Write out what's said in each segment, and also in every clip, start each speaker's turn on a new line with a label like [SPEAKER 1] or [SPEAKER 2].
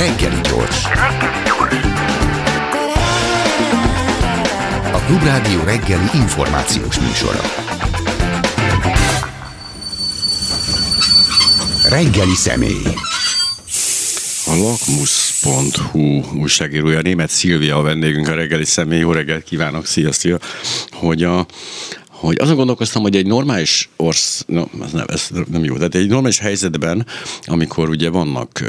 [SPEAKER 1] Reggeli gyors. A Klubrádió reggeli információs műsora. Reggeli személy.
[SPEAKER 2] A lakmus.hu újságírója, német Szilvia a vendégünk a reggeli személy. Jó reggelt kívánok, szia, szia. Hogy a, hogy azon gondolkoztam, hogy egy normális orsz, no, ez nem, ez nem jó, tehát egy normális helyzetben, amikor ugye vannak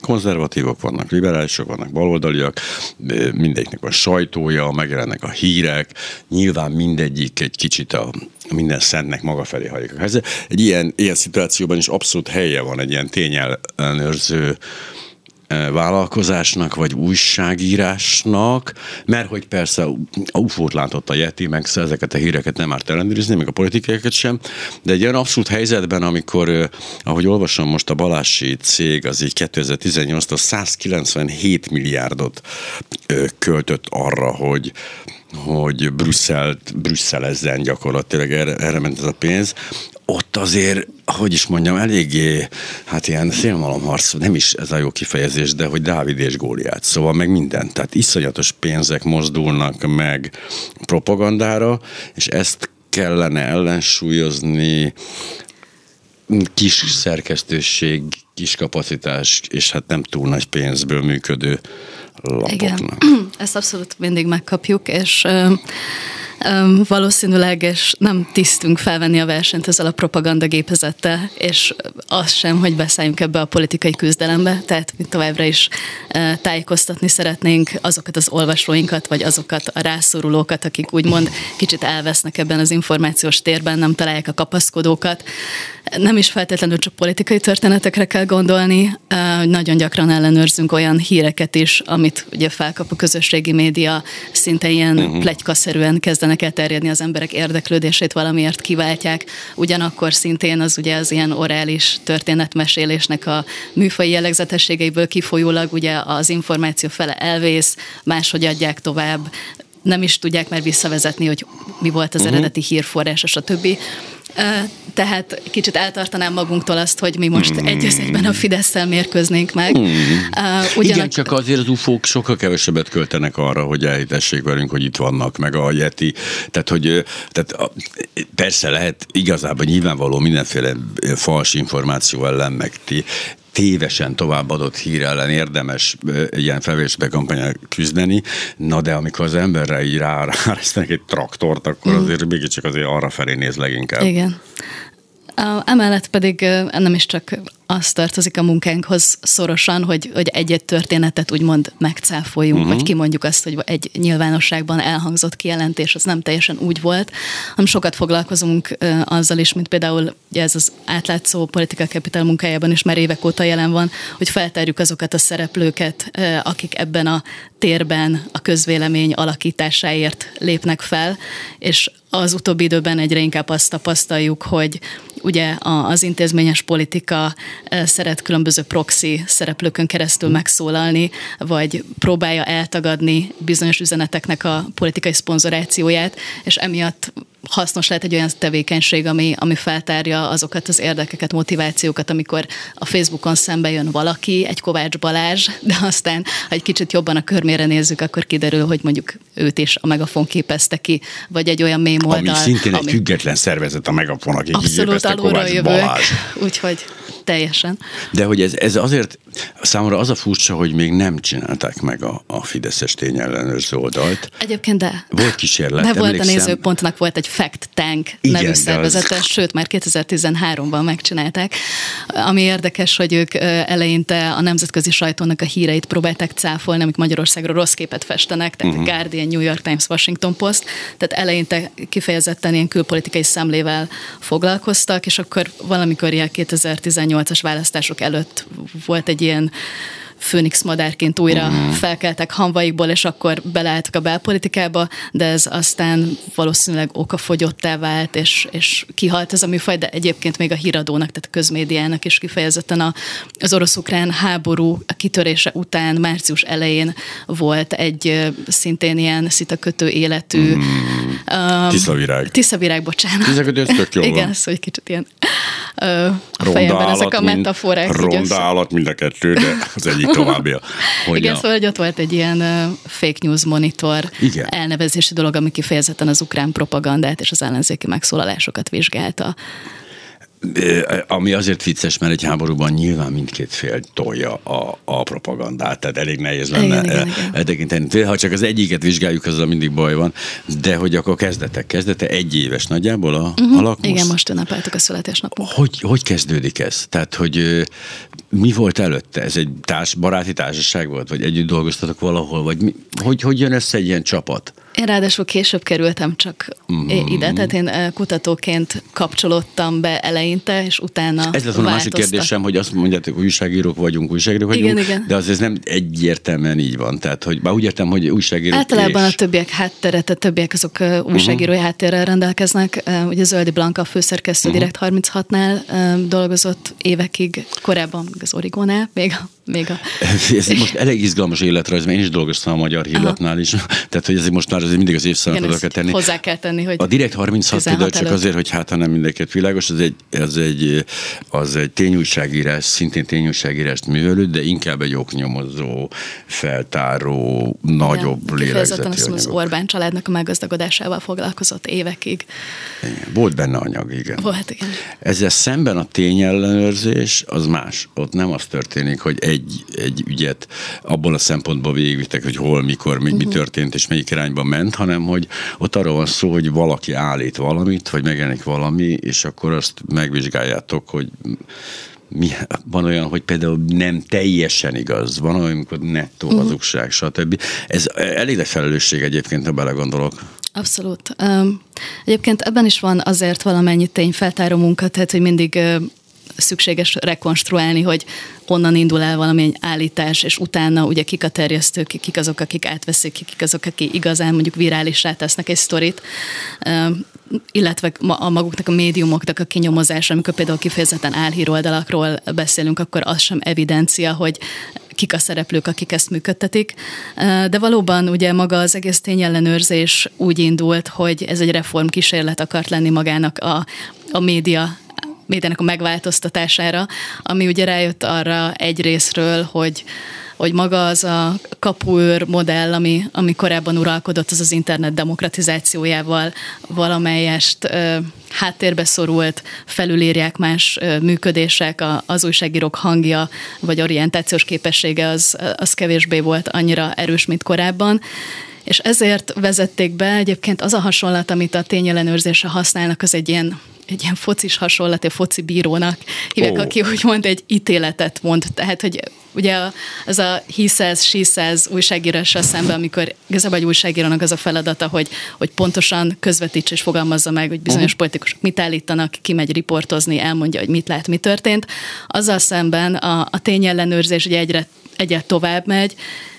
[SPEAKER 2] konzervatívok vannak, liberálisok vannak, baloldaliak, mindegyiknek van sajtója, megjelennek a hírek, nyilván mindegyik egy kicsit a minden szentnek maga felé hajlik a Egy ilyen, ilyen szituációban is abszolút helye van egy ilyen tényellenőrző vállalkozásnak, vagy újságírásnak, mert hogy persze a UFO-t látott a Yeti, meg ezeket a híreket nem árt ellenőrizni, még a politikákat sem, de egy olyan abszolút helyzetben, amikor, ahogy olvasom most a Balási cég, az így 2018-tól 197 milliárdot költött arra, hogy hogy Brüsszelt, brüsszelezzen gyakorlatilag, erre, erre ment ez a pénz ott azért, hogy is mondjam, eléggé, hát ilyen szélmalomharc, nem is ez a jó kifejezés, de hogy Dávid és Góliát, szóval meg minden. Tehát iszonyatos pénzek mozdulnak meg propagandára, és ezt kellene ellensúlyozni kis szerkesztőség, kis kapacitás, és hát nem túl nagy pénzből működő lapoknak. Igen,
[SPEAKER 3] ezt abszolút mindig megkapjuk, és valószínűleg, és nem tisztünk felvenni a versenyt ezzel a propaganda gépezettel, és az sem, hogy beszálljunk ebbe a politikai küzdelembe, tehát mi továbbra is tájékoztatni szeretnénk azokat az olvasóinkat, vagy azokat a rászorulókat, akik úgymond kicsit elvesznek ebben az információs térben, nem találják a kapaszkodókat. Nem is feltétlenül csak politikai történetekre kell gondolni, nagyon gyakran ellenőrzünk olyan híreket is, amit ugye felkap a közösségi média, szinte ilyen uh-huh. plegykaszerűen kezdenek kezdenek el terjedni, az emberek érdeklődését valamiért kiváltják. Ugyanakkor szintén az ugye az ilyen orális történetmesélésnek a műfai jellegzetességeiből kifolyólag ugye az információ fele elvész, máshogy adják tovább, nem is tudják már visszavezetni, hogy mi volt az uh-huh. eredeti hírforrás, és a többi. Tehát kicsit eltartanám magunktól azt, hogy mi most mm. egy egyben a fidesz mérkőznénk meg. Mm.
[SPEAKER 2] Ugyanak... Igen, csak azért az ufók sokkal kevesebbet költenek arra, hogy elhitessék velünk, hogy itt vannak, meg a Yeti. Tehát, hogy tehát persze lehet igazából nyilvánvaló mindenféle fals információ ellen, meg tévesen továbbadott hír ellen érdemes ilyen felvésbe kampányán küzdeni, na de amikor az emberre így rá, rá egy traktort, akkor mm. azért mégiscsak azért arra felé néz leginkább.
[SPEAKER 3] Igen. Emellett pedig nem is csak az tartozik a munkánkhoz szorosan, hogy, hogy egy-egy történetet úgymond megcáfoljunk, uh-huh. vagy kimondjuk azt, hogy egy nyilvánosságban elhangzott kijelentés, az nem teljesen úgy volt, hanem sokat foglalkozunk azzal is, mint például ez az átlátszó politika capital munkájában is már évek óta jelen van, hogy feltárjuk azokat a szereplőket, akik ebben a térben a közvélemény alakításáért lépnek fel, és az utóbbi időben egyre inkább azt tapasztaljuk, hogy ugye az intézményes politika szeret különböző proxy szereplőkön keresztül megszólalni, vagy próbálja eltagadni bizonyos üzeneteknek a politikai szponzorációját, és emiatt hasznos lehet egy olyan tevékenység, ami, ami feltárja azokat az érdekeket, motivációkat, amikor a Facebookon szembe jön valaki, egy Kovács Balázs, de aztán, ha egy kicsit jobban a körmére nézzük, akkor kiderül, hogy mondjuk őt is a Megafon képezte ki, vagy egy olyan mém oldal.
[SPEAKER 2] Ami szintén ami... egy független szervezet a Megafon, aki
[SPEAKER 3] Abszolút alulról jövők, úgyhogy teljesen.
[SPEAKER 2] De hogy ez, ez azért számomra az a furcsa, hogy még nem csinálták meg a, a Fideszes tényellenőrző oldalt.
[SPEAKER 3] Egyébként de.
[SPEAKER 2] Volt kísérlet,
[SPEAKER 3] De volt a nézőpontnak volt egy Fact Tank Igen, nevű szervezete, az... sőt már 2013-ban megcsinálták. Ami érdekes, hogy ők eleinte a nemzetközi sajtónak a híreit próbálták cáfolni, amik Magyarországról rossz képet festenek, tehát uh-huh. Guardian, New York Times, Washington Post, tehát eleinte kifejezetten ilyen külpolitikai szemlével foglalkoztak, és akkor valamikor ilyen 2018-as választások előtt volt egy ilyen főnix madárként újra mm. felkeltek hamvaikból, és akkor beleálltak a belpolitikába, de ez aztán valószínűleg okafogyottá vált, és, és kihalt ez a műfaj, de egyébként még a híradónak, tehát a közmédiának is kifejezetten a, az orosz-ukrán háború a kitörése után március elején volt egy szintén ilyen szitakötő életű mm.
[SPEAKER 2] Um, tiszavirág.
[SPEAKER 3] Tiszavirág, bocsánat.
[SPEAKER 2] Tiszakötő, ez tök jó
[SPEAKER 3] Igen, ez, hogy kicsit ilyen uh, a fejemben ezek a metaforák.
[SPEAKER 2] Ronda állat mind a kettő, de az egyik továbbja.
[SPEAKER 3] Hogy Igen, a... szóval hogy ott volt egy ilyen uh, fake news monitor Igen. elnevezési dolog, ami kifejezetten az ukrán propagandát és az ellenzéki megszólalásokat vizsgálta.
[SPEAKER 2] Ami azért vicces, mert egy háborúban nyilván mindkét fél tolja a, a propagandát, tehát elég nehéz lenne eltekinteni. Ha csak az egyiket vizsgáljuk, azzal mindig baj van, de hogy akkor kezdetek, kezdete egy éves nagyjából a, uh-huh. a lakmus.
[SPEAKER 3] Igen, most ünnepeltük a születésnapot.
[SPEAKER 2] Hogy, hogy kezdődik ez? Tehát, hogy mi volt előtte? Ez egy társ, baráti társaság volt, vagy együtt dolgoztatok valahol, vagy mi, hogy, hogy jön össze egy ilyen csapat?
[SPEAKER 3] Én ráadásul később kerültem csak mm-hmm. ide, tehát én kutatóként kapcsolódtam be eleinte, és utána
[SPEAKER 2] Ez lett volna a másik kérdésem, hogy azt mondjátok, hogy újságírók vagyunk, újságírók vagyunk, igen, igen. de az ez nem egyértelműen így van. Tehát, hogy bár úgy értem, hogy újságírók
[SPEAKER 3] Általában és... a többiek hátteret, a többiek azok újságírói uh-huh. háttérrel rendelkeznek. Ugye Zöldi Blanka, a főszerkesztő uh-huh. Direkt 36-nál dolgozott évekig, korábban az Origónál, még a még a...
[SPEAKER 2] Ez most elég izgalmas életrajz, mert én is dolgoztam a Magyar Hírlapnál is, tehát hogy ezért most már azért mindig az évszámot oda kell tenni.
[SPEAKER 3] Hozzá kell tenni, hogy
[SPEAKER 2] A Direkt 36 például csak azért, hogy hát ha nem mindenket világos, az egy, az egy, az egy tényújságírás, szintén tényújságírást művelő, de inkább egy oknyomozó, feltáró, nagyobb lélegzetű
[SPEAKER 3] az Orbán családnak a meggazdagodásával foglalkozott évekig.
[SPEAKER 2] Igen. Volt benne anyag, igen.
[SPEAKER 3] Volt, igen.
[SPEAKER 2] Ezzel szemben a tényellenőrzés az más. Ott nem az történik, hogy egy, egy ügyet abból a szempontból végigvittek, hogy hol, mikor, mi, uh-huh. mi mhm. történt és melyik irányba ment, hanem hogy ott arról van szó, hogy valaki állít valamit, vagy megjelenik valami, és akkor azt megvizsgáljátok, hogy mi, van olyan, hogy például nem teljesen igaz, van olyan, amikor nettó uh-huh. hazugság, stb. Ez elég nagy felelősség egyébként, ha belegondolok.
[SPEAKER 3] Abszolút. Egyébként ebben is van azért valamennyi tényfeltáró munka, tehát hogy mindig szükséges rekonstruálni, hogy honnan indul el valamilyen állítás, és utána ugye kik a terjesztők, kik azok, akik átveszik, kik azok, akik igazán mondjuk virálisá tesznek egy sztorit, illetve a maguknak a médiumoknak a kinyomozása, amikor például kifejezetten álhíroldalakról beszélünk, akkor az sem evidencia, hogy kik a szereplők, akik ezt működtetik. De valóban ugye maga az egész tényellenőrzés úgy indult, hogy ez egy reformkísérlet akart lenni magának a, a média médiának a megváltoztatására, ami ugye rájött arra egy részről, hogy hogy maga az a kapuőr modell, ami, ami korábban uralkodott, az az internet demokratizációjával valamelyest ö, háttérbe szorult, felülírják más ö, működések, a, az újságírók hangja vagy orientációs képessége az, az kevésbé volt annyira erős, mint korábban. És ezért vezették be egyébként az a hasonlat, amit a tényellenőrzésre használnak, az egy ilyen egy ilyen focis hasonlat, egy foci bírónak hívják, oh. aki úgymond egy ítéletet mond. Tehát, hogy ugye az a he says, she says újságírással szemben, amikor igazából egy újságírónak az a feladata, hogy, hogy pontosan közvetíts és fogalmazza meg, hogy bizonyos uh-huh. politikusok mit állítanak, kimegy riportozni, elmondja, hogy mit lát, mi történt. Azzal szemben a, a tényellenőrzés ugye egyre, egyre tovább megy,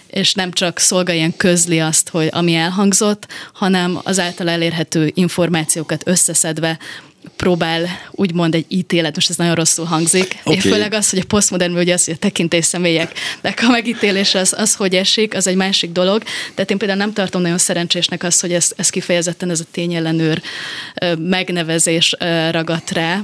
[SPEAKER 3] és nem csak szolga ilyen közli azt, hogy ami elhangzott, hanem az által elérhető információkat összeszedve próbál úgymond egy ítélet, most ez nagyon rosszul hangzik, okay. és főleg az, hogy a posztmodern, ugye az, hogy a tekintés személyeknek a megítélés az, az, hogy esik, az egy másik dolog. Tehát én például nem tartom nagyon szerencsésnek azt, hogy ez, ez kifejezetten ez a tényellenőr megnevezés ragadt rá,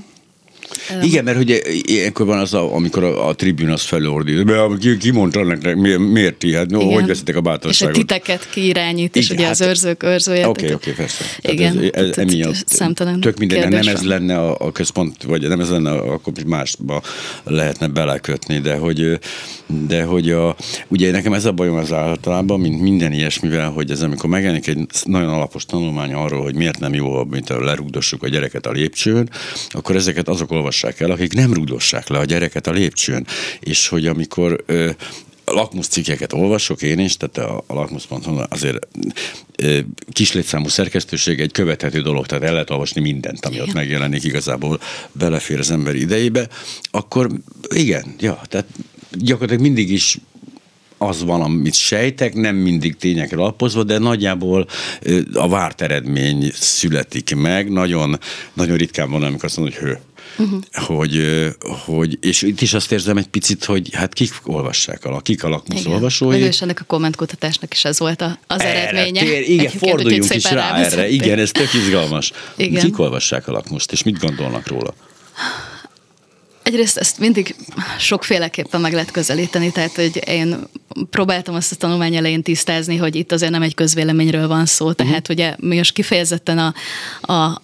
[SPEAKER 2] igen, mert hogy ilyenkor van az, a, amikor a, a tribün az felordít, ki, ki mondta ennek, miért, miért ti? Hát, no, hogy veszitek a bátorságot?
[SPEAKER 3] És a titeket kiirányít, és ugye hát, az őrzők őrzője.
[SPEAKER 2] Oké, okay, oké, okay, persze.
[SPEAKER 3] Igen,
[SPEAKER 2] ez, ez, emiatt
[SPEAKER 3] számtalan
[SPEAKER 2] tök minden, nem ez lenne a, a központ, vagy nem ez lenne, akkor másba lehetne belekötni, de hogy, de hogy a, ugye nekem ez a bajom az általában, mint minden ilyesmivel, hogy ez amikor megjelenik egy nagyon alapos tanulmány arról, hogy miért nem jó, mint a lerugdossuk a gyereket a lépcsőn, akkor ezeket azok olvassák el, akik nem rugdossák le a gyereket a lépcsőn. És hogy amikor ö, lakmus cikkeket olvasok én is, tehát a, a lakmus.hu azért ö, kislétszámú szerkesztőség egy követhető dolog, tehát el lehet olvasni mindent, ami igen. ott megjelenik, igazából belefér az ember idejébe, akkor igen, ja, tehát gyakorlatilag mindig is az van, amit sejtek, nem mindig tényekre alapozva, de nagyjából a várt eredmény születik meg. Nagyon, nagyon ritkán van, amikor azt mondod, hogy hő, uh-huh. hogy, hogy, és itt is azt érzem egy picit, hogy hát kik olvassák a, kik a lakmusz igen. olvasói.
[SPEAKER 3] És ennek a kommentkutatásnak is ez volt az erre eredménye.
[SPEAKER 2] Tér, igen, Egyébként, forduljunk is rá erre. Igen, ez tök izgalmas. Igen. Kik olvassák a lakmuszt, és mit gondolnak róla?
[SPEAKER 3] Egyrészt ezt mindig sokféleképpen meg lehet közelíteni, tehát hogy én próbáltam azt a tanulmány elején tisztázni, hogy itt azért nem egy közvéleményről van szó, tehát uh-huh. ugye mi most kifejezetten a, a,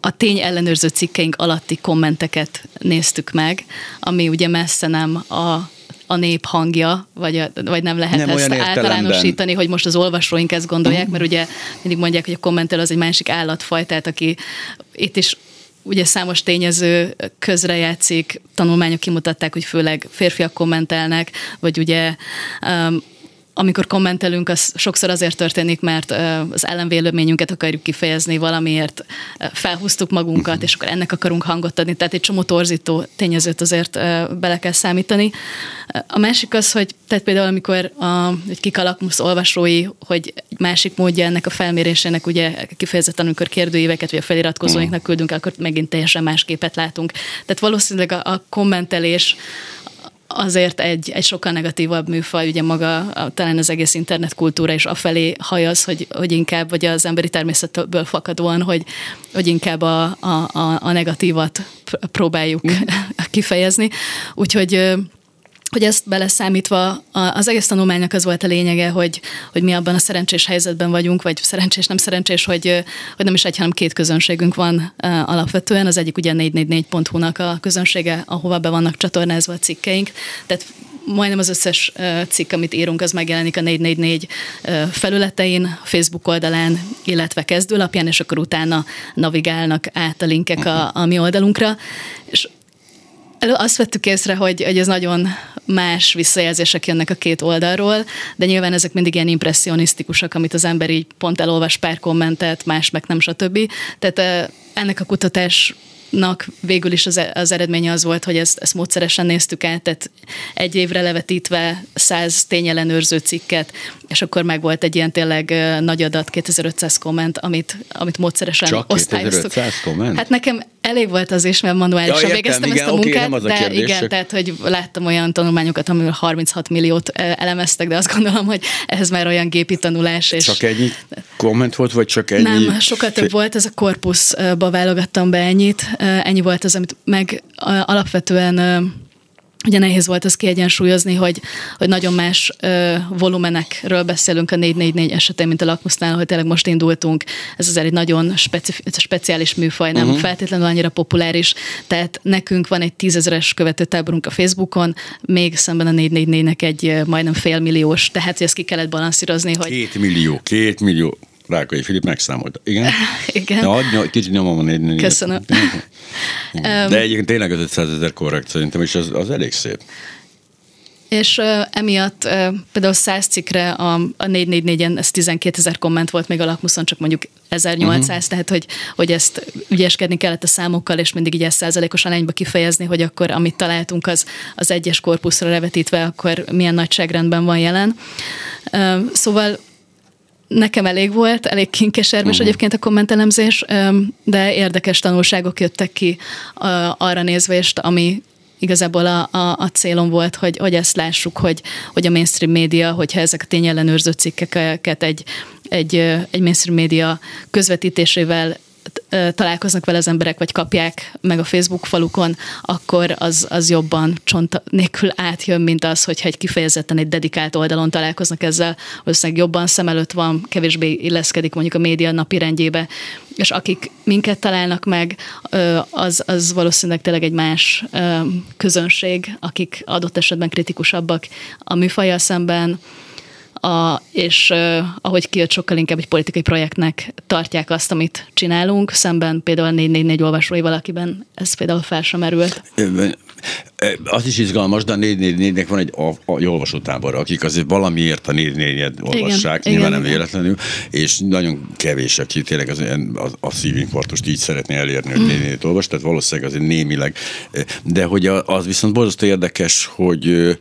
[SPEAKER 3] a tény ellenőrző cikkeink alatti kommenteket néztük meg, ami ugye messze nem a a nép hangja, vagy, a, vagy nem lehet nem ezt általánosítani, hogy most az olvasóink ezt gondolják, mhm. mert ugye mindig mondják, hogy a kommentel az egy másik állatfaj, tehát aki itt is ugye számos tényező közrejátszik, tanulmányok kimutatták, hogy főleg férfiak kommentelnek, vagy ugye um, amikor kommentelünk, az sokszor azért történik, mert az ellenvéleményünket akarjuk kifejezni, valamiért felhúztuk magunkat, és akkor ennek akarunk hangot adni. Tehát egy csomó torzító tényezőt azért bele kell számítani. A másik az, hogy tehát például amikor a, hogy kik a lakmusz olvasói, hogy egy másik módja ennek a felmérésének, ugye kifejezetten, amikor kérdőíveket, vagy a feliratkozóinknak küldünk, akkor megint teljesen más képet látunk. Tehát valószínűleg a, a kommentelés azért egy, egy sokkal negatívabb műfaj, ugye maga a, talán az egész internetkultúra is afelé hajaz, hogy, hogy inkább, vagy az emberi természetből fakadóan, hogy, hogy inkább a, a, a negatívat próbáljuk mm. kifejezni. Úgyhogy hogy ezt beleszámítva az egész tanulmánynak az volt a lényege, hogy, hogy mi abban a szerencsés helyzetben vagyunk, vagy szerencsés, nem szerencsés, hogy, hogy nem is egy, hanem két közönségünk van alapvetően. Az egyik ugye 444.hu-nak a közönsége, ahova be vannak csatornázva a cikkeink. Tehát majdnem az összes cikk, amit írunk, az megjelenik a 444 felületein, Facebook oldalán, illetve kezdőlapján, és akkor utána navigálnak át a linkek a, a mi oldalunkra. És azt vettük észre, hogy, hogy ez nagyon más visszajelzések jönnek a két oldalról, de nyilván ezek mindig ilyen impressionisztikusak, amit az ember így pont elolvas pár kommentet, más meg nem, stb. Tehát ennek a kutatás nak végül is az, az eredménye az volt, hogy ezt, ezt módszeresen néztük át, tehát egy évre levetítve száz tényellenőrző cikket, és akkor meg volt egy ilyen tényleg nagy adat, 2500 komment, amit, amit módszeresen
[SPEAKER 2] Csak
[SPEAKER 3] osztályoztuk.
[SPEAKER 2] 2500 komment?
[SPEAKER 3] Hát nekem elég volt az is, mert manuálisan ja, végeztem
[SPEAKER 2] igen,
[SPEAKER 3] ezt a munkát,
[SPEAKER 2] okay,
[SPEAKER 3] de
[SPEAKER 2] kérdés,
[SPEAKER 3] igen, tehát hogy láttam olyan tanulmányokat, amivel 36 milliót elemeztek, de azt gondolom, hogy ehhez már olyan gépi tanulás. És
[SPEAKER 2] csak ennyi komment volt, vagy csak ennyi?
[SPEAKER 3] Nem, sokkal több volt, ez a korpuszba válogattam be ennyit, ennyi volt az, amit meg alapvetően Ugye nehéz volt az kiegyensúlyozni, hogy, hogy nagyon más ö, volumenekről beszélünk a 444 esetén, mint a lakmusznál, hogy tényleg most indultunk. Ez azért egy nagyon specif- speciális műfaj, nem uh-huh. feltétlenül annyira populáris. Tehát nekünk van egy tízezeres követőtáborunk a Facebookon, még szemben a 444-nek egy majdnem félmilliós, tehát hogy ezt ki kellett balanszírozni. Hogy...
[SPEAKER 2] Két millió, két millió. Rákai Filip megszámolt. Igen?
[SPEAKER 3] Igen.
[SPEAKER 2] Na, adj, kicsit nyomom van egy
[SPEAKER 3] Köszönöm.
[SPEAKER 2] De egyébként tényleg az 500 ezer korrekt szerintem, és az, az elég szép.
[SPEAKER 3] És uh, emiatt uh, például 100 cikkre a, a 444-en ez 12 ezer komment volt, még a lakmuszon csak mondjuk 1800, uh-huh. Mhm. tehát hogy, hogy ezt ügyeskedni kellett a számokkal, és mindig így ezt százalékos arányba kifejezni, hogy akkor amit találtunk, az, az egyes korpuszra levetítve, akkor milyen nagyságrendben van jelen. Uh, szóval nekem elég volt, elég kinkeserves uh-huh. egyébként a kommentelemzés, de érdekes tanulságok jöttek ki arra nézvést, ami igazából a, a, a célom volt, hogy, hogy ezt lássuk, hogy, hogy a mainstream média, hogyha ezek a tényellenőrző cikkeket egy, egy, egy mainstream média közvetítésével találkoznak vele az emberek, vagy kapják meg a Facebook falukon, akkor az, az jobban csont nélkül átjön, mint az, hogyha egy kifejezetten egy dedikált oldalon találkoznak ezzel, valószínűleg jobban szem előtt van, kevésbé illeszkedik mondjuk a média napi rendjébe, és akik minket találnak meg, az, az valószínűleg tényleg egy más közönség, akik adott esetben kritikusabbak a műfajjal szemben, a, és uh, ahogy kijött, sokkal inkább egy politikai projektnek tartják azt, amit csinálunk, szemben például a 444 olvasói valakiben ez például fel sem merült.
[SPEAKER 2] Az is izgalmas, de a 444-nek van egy, a, a olvasótábor, akik azért valamiért a 444-et olvassák, igen, nyilván igen, nem véletlenül, és nagyon kevés, aki tényleg az, a, a szívinfarktust így szeretné elérni, hogy 444-et olvas, tehát valószínűleg azért némileg, de hogy az viszont borzasztó érdekes, hogy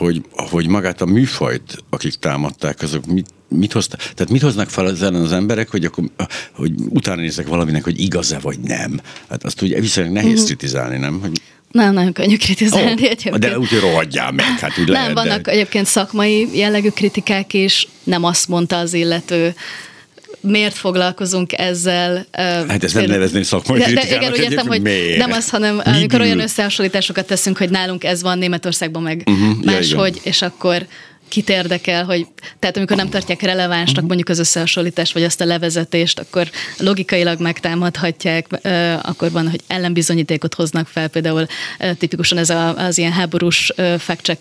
[SPEAKER 2] hogy, hogy magát a műfajt, akik támadták, azok mit, mit hoztak, tehát mit hoznak fel az ellen az emberek, hogy, akkor, hogy utána nézek valaminek, hogy igaz-e vagy nem. Hát azt ugye viszonylag nehéz uh-huh. kritizálni, nem? Hogy
[SPEAKER 3] nem, nagyon könnyű kritizálni oh, egyébként.
[SPEAKER 2] De úgy, rohadjál meg, hát úgy
[SPEAKER 3] Nem,
[SPEAKER 2] lehet,
[SPEAKER 3] vannak
[SPEAKER 2] de...
[SPEAKER 3] egyébként szakmai jellegű kritikák is, nem azt mondta az illető, miért foglalkozunk ezzel.
[SPEAKER 2] Hát ezt nem nevezném szakmai de,
[SPEAKER 3] de igen, úgy értem, hogy miért? nem az, hanem Mi amikor olyan összehasonlításokat teszünk, hogy nálunk ez van, Németországban meg uh-huh, máshogy, ja, és akkor kit érdekel, hogy tehát amikor nem tartják relevánsnak mhm. mondjuk az összehasonlítást, vagy azt a levezetést, akkor logikailag megtámadhatják, akkor van, hogy ellenbizonyítékot hoznak fel, például tipikusan ez a, az ilyen háborús fact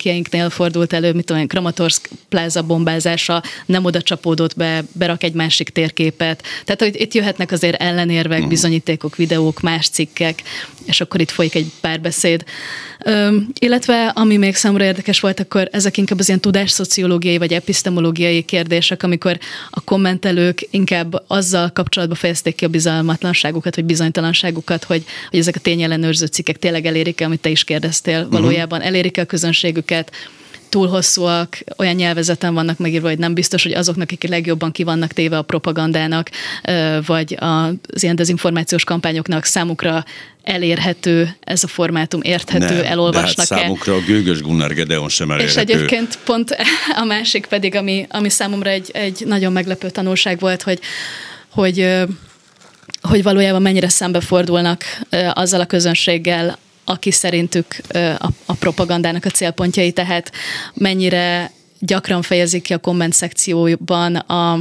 [SPEAKER 3] fordult elő, mit tudom, Kramatorsk pláza bombázása nem oda csapódott be, berak egy másik térképet. Tehát, hogy itt jöhetnek azért ellenérvek, mhm. bizonyítékok, videók, más cikkek, és akkor itt folyik egy párbeszéd. illetve, ami még számomra érdekes volt, akkor ezek inkább az ilyen tudás szociológiai vagy epistemológiai kérdések, amikor a kommentelők inkább azzal kapcsolatban fejezték ki a bizalmatlanságukat, vagy bizonytalanságukat, hogy, hogy ezek a tényellenőrző cikkek tényleg elérik-e, amit te is kérdeztél, uh-huh. valójában elérik-e a közönségüket, túl hosszúak, olyan nyelvezeten vannak megírva, hogy nem biztos, hogy azoknak, akik legjobban ki vannak téve a propagandának, vagy az ilyen dezinformációs kampányoknak számukra elérhető ez a formátum, érthető, nem, elolvasnak
[SPEAKER 2] de hát számukra a gőgös Gunnar Gedeon sem elérhető.
[SPEAKER 3] És egyébként pont a másik pedig, ami, ami számomra egy, egy nagyon meglepő tanulság volt, hogy, hogy hogy valójában mennyire szembefordulnak azzal a közönséggel, aki szerintük a, a propagandának a célpontjai, tehát mennyire gyakran fejezik ki a komment szekcióban a,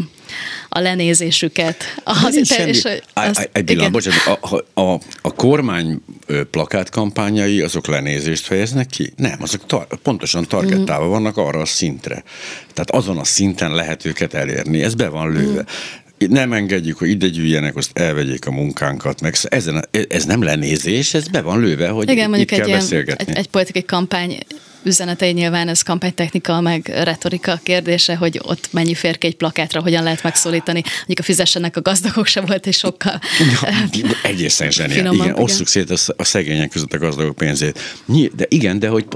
[SPEAKER 3] a lenézésüket.
[SPEAKER 2] Az, semmi. És, az, egy pillanat, bocsánat, a, a, a kormány plakátkampányai, azok lenézést fejeznek ki? Nem, azok tar- pontosan targettálva mm. vannak arra a szintre. Tehát azon a szinten lehet őket elérni. Ez be van lőve. Mm nem engedjük, hogy ide gyűjjenek, azt elvegyék a munkánkat, meg ezen, ez nem lenézés, ez be van lőve, hogy Igen, mondjuk egy, ilyen,
[SPEAKER 3] egy, egy politikai kampány üzenetei nyilván ez kampánytechnika, meg retorika kérdése, hogy ott mennyi fér egy plakátra, hogyan lehet megszólítani. Mondjuk a fizessenek a gazdagok sem volt, és sokkal
[SPEAKER 2] ja, egészen zseniál. Igen, osszuk szét a szegények között a gazdagok pénzét. De igen, de hogy,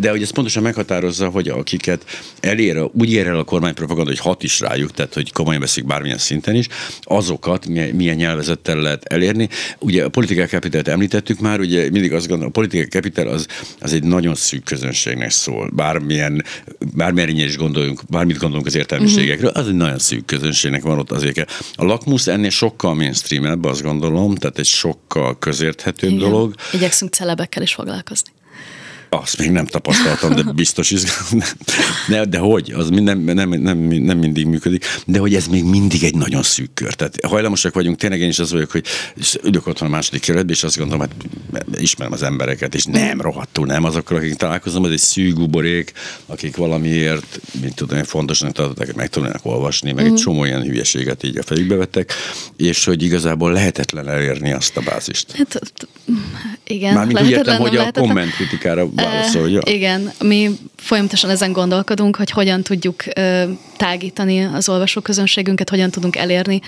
[SPEAKER 2] de hogy ez pontosan meghatározza, hogy akiket elér, úgy ér el a kormánypropaganda, hogy hat is rájuk, tehát hogy komolyan veszik bármilyen szinten is, azokat milyen, milyen nyelvezettel lehet elérni. Ugye a politikai kapitalt említettük már, ugye mindig azt gondolom, a politikai kapital az, az egy nagyon szűk közönség értelmiségnek szól. Bármilyen, bármilyen is gondoljunk, bármit gondolunk az értelmiségekről, az egy nagyon szűk közönségnek van ott azért. A lakmusz ennél sokkal mainstream azt gondolom, tehát egy sokkal közérthetőbb Igen. dolog.
[SPEAKER 3] Igyekszünk celebekkel is foglalkozni.
[SPEAKER 2] Azt még nem tapasztaltam, de biztos izgalmas. De, de hogy? Az nem, nem, nem, nem mindig működik. De hogy ez még mindig egy nagyon szűk kör. Tehát hajlamosak vagyunk, tényleg én is az vagyok, hogy ülök otthon a második kerületben, és azt gondolom, hát ismerem az embereket, és nem, rohadtul nem azokkal, akik találkozom, ez egy szűk buborék, akik valamiért, mint tudom, fontosnak tartották, meg tudnak olvasni, meg egy mhm. csomó ilyen hülyeséget így a fejükbe vettek, és hogy igazából lehetetlen elérni azt a bázist. Hát,
[SPEAKER 3] igen.
[SPEAKER 2] Mármint úgy értem, hogy a komment kritikára válaszolja.
[SPEAKER 3] Uh, igen, mi folyamatosan ezen gondolkodunk, hogy hogyan tudjuk uh, tágítani az olvasóközönségünket, hogyan tudunk elérni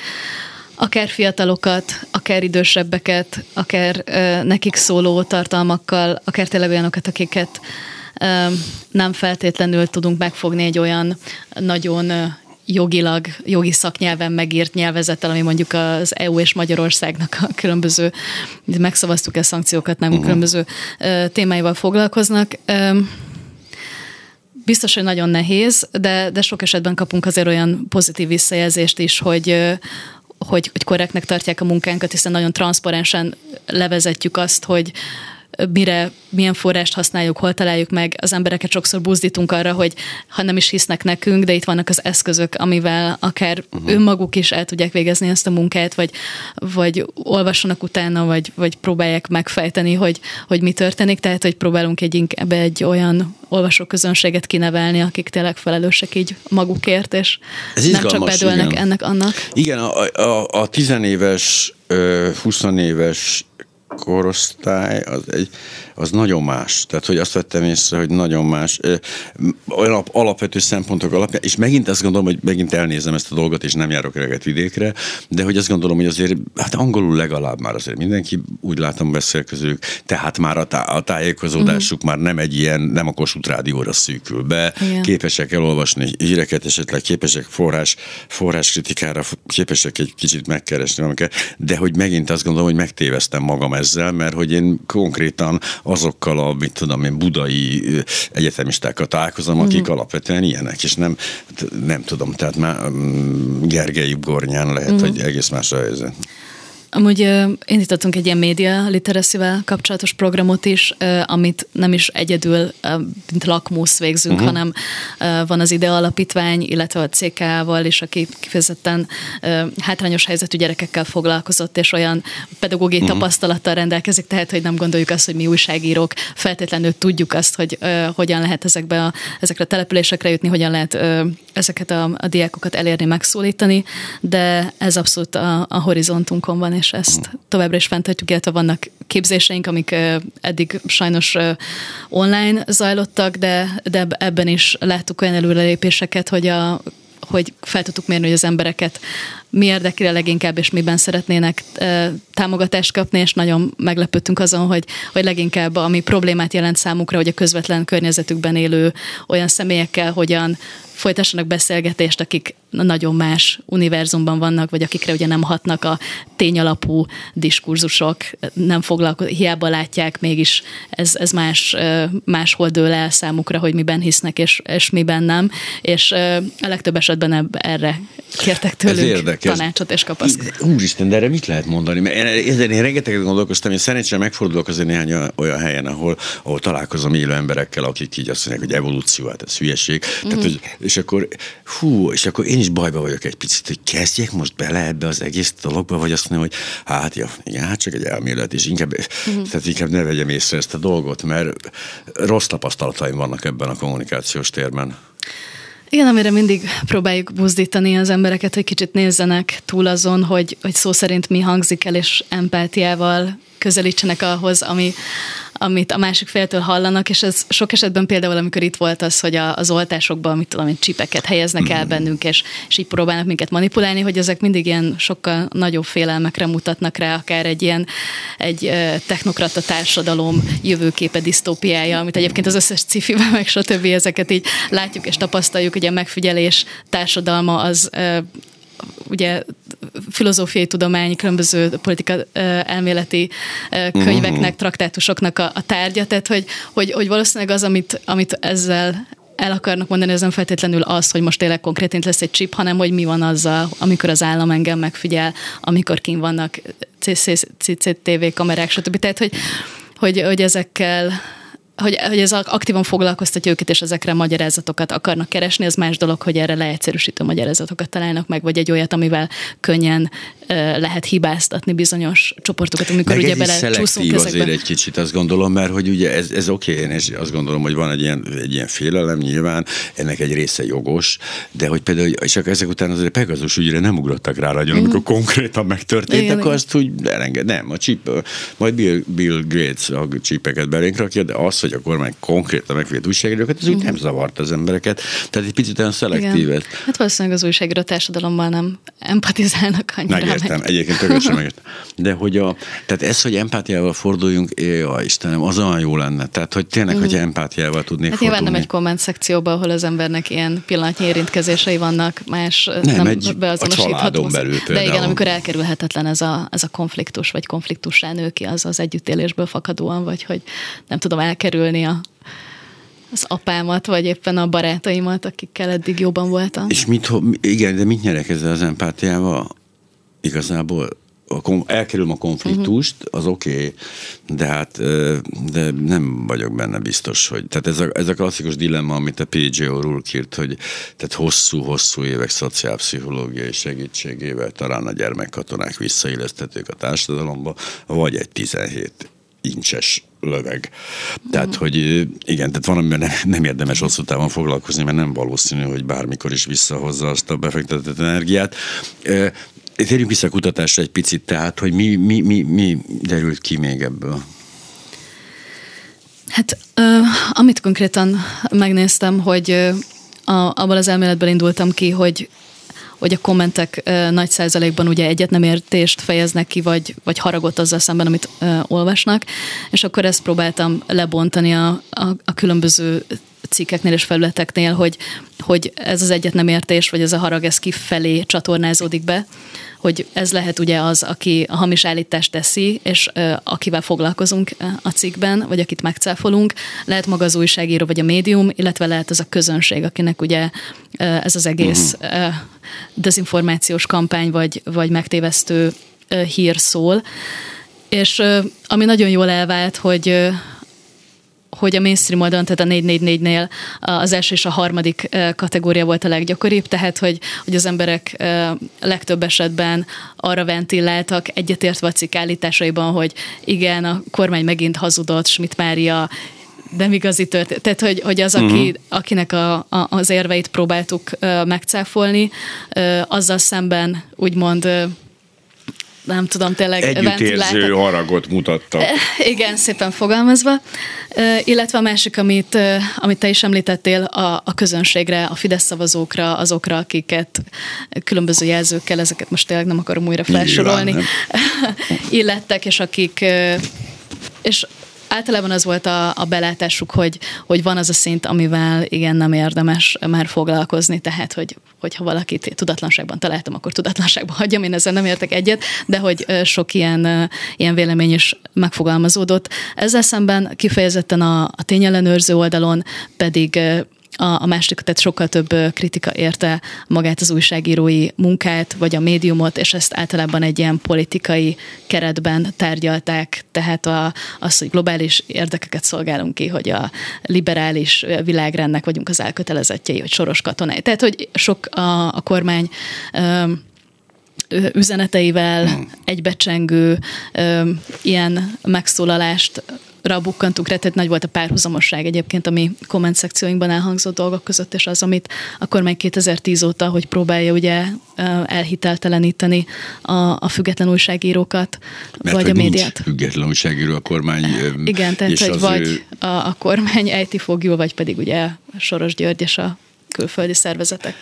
[SPEAKER 3] akár fiatalokat, akár idősebbeket, akár uh, nekik szóló tartalmakkal, akár tényleg olyanokat, akiket nem feltétlenül tudunk megfogni egy olyan nagyon jogilag, jogi szaknyelven megírt nyelvezettel, ami mondjuk az EU és Magyarországnak a különböző, megszavaztuk ezt szankciókat, nem uh-huh. különböző témáival foglalkoznak. Biztos, hogy nagyon nehéz, de, de sok esetben kapunk azért olyan pozitív visszajelzést is, hogy, hogy, hogy korrektnek tartják a munkánkat, hiszen nagyon transzparensen levezetjük azt, hogy, mire, milyen forrást használjuk, hol találjuk meg. Az embereket sokszor buzdítunk arra, hogy ha nem is hisznek nekünk, de itt vannak az eszközök, amivel akár uh-huh. önmaguk is el tudják végezni ezt a munkát, vagy, vagy olvassanak utána, vagy, vagy próbálják megfejteni, hogy, hogy mi történik. Tehát, hogy próbálunk egy inkább egy olyan olvasóközönséget kinevelni, akik tényleg felelősek így magukért, és Ez nem csak bedőlnek igen. ennek annak.
[SPEAKER 2] Igen, a, a, a tizenéves, 20 éves korosztály az, egy, az nagyon más. Tehát, hogy azt vettem észre, hogy nagyon más. Olyan alapvető szempontok alapján, és megint azt gondolom, hogy megint elnézem ezt a dolgot, és nem járok eleget vidékre, de hogy azt gondolom, hogy azért, hát angolul legalább már azért mindenki, úgy látom beszélkezők, tehát már a, tá- a tájékozódásuk mm. már nem egy ilyen, nem a Kossuth Rádióra szűkül be, Igen. képesek elolvasni híreket, esetleg képesek forrás, forrás kritikára, képesek egy kicsit megkeresni, amiket, de hogy megint azt gondolom, hogy megtéveztem magam ezzel, mert hogy én konkrétan azokkal a, mit tudom én, budai egyetemistákkal találkozom, akik mm. alapvetően ilyenek, és nem, nem tudom, tehát már mm, Gergely Gornyán lehet, mm. hogy egész más a helyzet.
[SPEAKER 3] Amúgy indítottunk egy ilyen média literacy kapcsolatos programot is, amit nem is egyedül, mint lakmusz végzünk, uh-huh. hanem van az IDE Alapítvány, illetve a CK-val is, aki kifejezetten hátrányos helyzetű gyerekekkel foglalkozott, és olyan pedagógiai uh-huh. tapasztalattal rendelkezik, tehát, hogy nem gondoljuk azt, hogy mi újságírók feltétlenül tudjuk azt, hogy hogyan lehet ezekbe a, ezekre a településekre jutni, hogyan lehet ezeket a, a diákokat elérni, megszólítani, de ez abszolút a, a horizontunkon van, és ezt továbbra is fenntartjuk, illetve vannak képzéseink, amik eddig sajnos online zajlottak, de, de ebben is láttuk olyan előrelépéseket, hogy a hogy fel tudtuk mérni, hogy az embereket mi érdekli leginkább, és miben szeretnének támogatást kapni, és nagyon meglepődtünk azon, hogy, hogy leginkább ami problémát jelent számukra, hogy a közvetlen környezetükben élő olyan személyekkel hogyan folytassanak beszélgetést, akik nagyon más univerzumban vannak, vagy akikre ugye nem hatnak a tényalapú diskurzusok, nem foglalkoznak, hiába látják, mégis ez, ez más, máshol dől el számukra, hogy miben hisznek, és, és miben nem, és a legtöbb esetben erre kértek tőlünk ez érdekes. Tanácsot és kapaszkodót.
[SPEAKER 2] Úristen, de erre mit lehet mondani? Mert én, én, rengeteget gondolkoztam, én szerencsére megfordulok azért néhány olyan helyen, ahol, ahol találkozom élő emberekkel, akik így azt mondják, hogy evolúció, hát ez hülyeség. Mm-hmm. Tehát, hogy, és akkor, hú, és akkor én is bajba vagyok egy picit, hogy kezdjek most bele ebbe az egész dologba, vagy azt mondom, hogy hát ja, igen, hát csak egy elmélet, és inkább, uh-huh. tehát inkább ne vegyem észre ezt a dolgot, mert rossz tapasztalataim vannak ebben a kommunikációs térben.
[SPEAKER 3] Igen, amire mindig próbáljuk buzdítani az embereket, hogy kicsit nézzenek túl azon, hogy, hogy szó szerint mi hangzik el, és empátiával közelítsenek ahhoz, ami, amit a másik féltől hallanak, és ez sok esetben például, amikor itt volt az, hogy az oltásokban, mit tudom én, csipeket helyeznek el bennünk, és, és így próbálnak minket manipulálni, hogy ezek mindig ilyen sokkal nagyobb félelmekre mutatnak rá, akár egy ilyen egy technokrata társadalom jövőképe disztópiája, amit egyébként az összes cifiben, meg stb. ezeket így látjuk és tapasztaljuk, ugye a megfigyelés társadalma az ugye filozófiai tudomány, különböző politika elméleti könyveknek, uh-huh. traktátusoknak a, a tárgya, tehát hogy, hogy, hogy valószínűleg az, amit, amit ezzel el akarnak mondani, ez nem feltétlenül az, hogy most tényleg konkrétint lesz egy chip, hanem hogy mi van azzal, amikor az állam engem megfigyel, amikor kim vannak CCTV kamerák, stb. Tehát, hogy, hogy, hogy ezekkel hogy, hogy ez aktívan foglalkoztatja őket, és ezekre magyarázatokat akarnak keresni, az más dolog, hogy erre leegyszerűsítő magyarázatokat találnak meg, vagy egy olyat, amivel könnyen lehet hibáztatni bizonyos csoportokat, amikor meg ugye bele csúszunk
[SPEAKER 2] ezekbe. azért egy kicsit, azt gondolom, mert hogy ugye ez, ez oké, okay, én és azt gondolom, hogy van egy ilyen, egy ilyen félelem nyilván, ennek egy része jogos, de hogy például, akkor ezek után azért Pegasus ügyre nem ugrottak rá nagyon, amikor mm. konkrétan megtörtént, igen, akkor igen. azt úgy elenged, nem, a chip, majd Bill, Bill Gates a csipeket belénk rakja, de az, hogy a kormány konkrétan megvéd újságírókat, ez úgy nem zavart az embereket. Tehát egy picit olyan szelektív.
[SPEAKER 3] Hát valószínűleg az újságíró társadalommal nem empatizálnak annyira.
[SPEAKER 2] Megértem, meg. egyébként tökéletes sem megértem. De hogy a, tehát ez, hogy empátiával forduljunk, ja Istenem, az olyan jó lenne. Tehát, hogy tényleg, mm. hogy empátiával tudnék hát
[SPEAKER 3] fordulni. nem egy komment szekcióba, ahol az embernek ilyen pillanatnyi érintkezései vannak, más
[SPEAKER 2] nem, nem egy, beazonosítható. A belül
[SPEAKER 3] például. De igen, amikor elkerülhetetlen ez a, ez a konfliktus, vagy konfliktussá nő ki, az az együttélésből fakadóan, vagy hogy nem tudom elkerülni a az apámat, vagy éppen a barátaimat, akikkel eddig jobban voltam.
[SPEAKER 2] És mit, igen, de mit nyerek ezzel az empátiával? Igazából elkerülöm a konfliktust, uh-huh. az oké, okay, de hát de nem vagyok benne biztos, hogy... Tehát ez a, ez a klasszikus dilemma, amit a P.J. O'Rourke írt, hogy tehát hosszú-hosszú évek szociálpszichológiai segítségével talán a gyermekkatonák visszaillesztetők a társadalomba, vagy egy 17 incses löveg. Tehát, mm. hogy igen, tehát van, amiben nem, nem érdemes hosszú távon foglalkozni, mert nem valószínű, hogy bármikor is visszahozza azt a befektetett energiát. Térjünk vissza a kutatásra egy picit, tehát, hogy mi, mi, mi, mi derült ki még ebből?
[SPEAKER 3] Hát, amit konkrétan megnéztem, hogy uh, a, abban az elméletben indultam ki, hogy hogy a kommentek uh, nagy százalékban ugye egyet nem értést fejeznek ki, vagy, vagy haragot azzal szemben, amit uh, olvasnak, és akkor ezt próbáltam lebontani a, a, a különböző cikkeknél és felületeknél, hogy, hogy ez az egyet nem értés, vagy ez a harag, ez kifelé csatornázódik be, hogy ez lehet ugye az, aki a hamis állítást teszi, és akivel foglalkozunk a cikkben, vagy akit megcáfolunk, lehet maga az újságíró, vagy a médium, illetve lehet az a közönség, akinek ugye ez az egész uh, dezinformációs kampány, vagy, vagy megtévesztő hír szól. És ami nagyon jól elvált, hogy hogy a mainstream oldalon, tehát a 444-nél az első és a harmadik kategória volt a leggyakoribb, tehát hogy, hogy az emberek legtöbb esetben arra ventiláltak egyetértve a cikk állításaiban, hogy igen, a kormány megint hazudott, Schmidt Mária nem igazi történet. Tehát, hogy, hogy az, aki, uh-huh. akinek a, a, az érveit próbáltuk uh, megcáfolni, uh, azzal szemben úgymond uh, nem tudom, tényleg
[SPEAKER 2] Együttérző haragot mutattak. Eh,
[SPEAKER 3] igen, szépen fogalmazva. Eh, illetve a másik, amit, eh, amit te is említettél, a, a közönségre, a Fidesz szavazókra, azokra, akiket különböző jelzőkkel, ezeket most tényleg nem akarom újra felsorolni, illettek, és akik és általában az volt a, a belátásuk, hogy, hogy van az a szint, amivel igen nem érdemes már foglalkozni, tehát hogy, hogyha valakit tudatlanságban találtam, akkor tudatlanságban hagyjam, én ezzel nem értek egyet, de hogy sok ilyen, ilyen vélemény is megfogalmazódott. Ezzel szemben kifejezetten a, a tényellenőrző oldalon pedig a, a másik, tehát sokkal több kritika érte magát az újságírói munkát, vagy a médiumot, és ezt általában egy ilyen politikai keretben tárgyalták, tehát a, az, hogy globális érdekeket szolgálunk ki, hogy a liberális világrendnek vagyunk az elkötelezettjei, vagy soros katonai. Tehát, hogy sok a, a kormány üzeneteivel hmm. egybecsengő ilyen megszólalást ra bukkantunk rá, tehát nagy volt a párhuzamosság egyébként, ami komment szekcióinkban elhangzott dolgok között, és az, amit a kormány 2010 óta, hogy próbálja ugye elhitelteleníteni a, a független újságírókat,
[SPEAKER 2] Mert
[SPEAKER 3] vagy a médiát.
[SPEAKER 2] független újságíró a kormány.
[SPEAKER 3] Igen, tehát hogy vagy ő... a, a kormány ejti fogjul, vagy pedig ugye Soros György és a külföldi szervezetek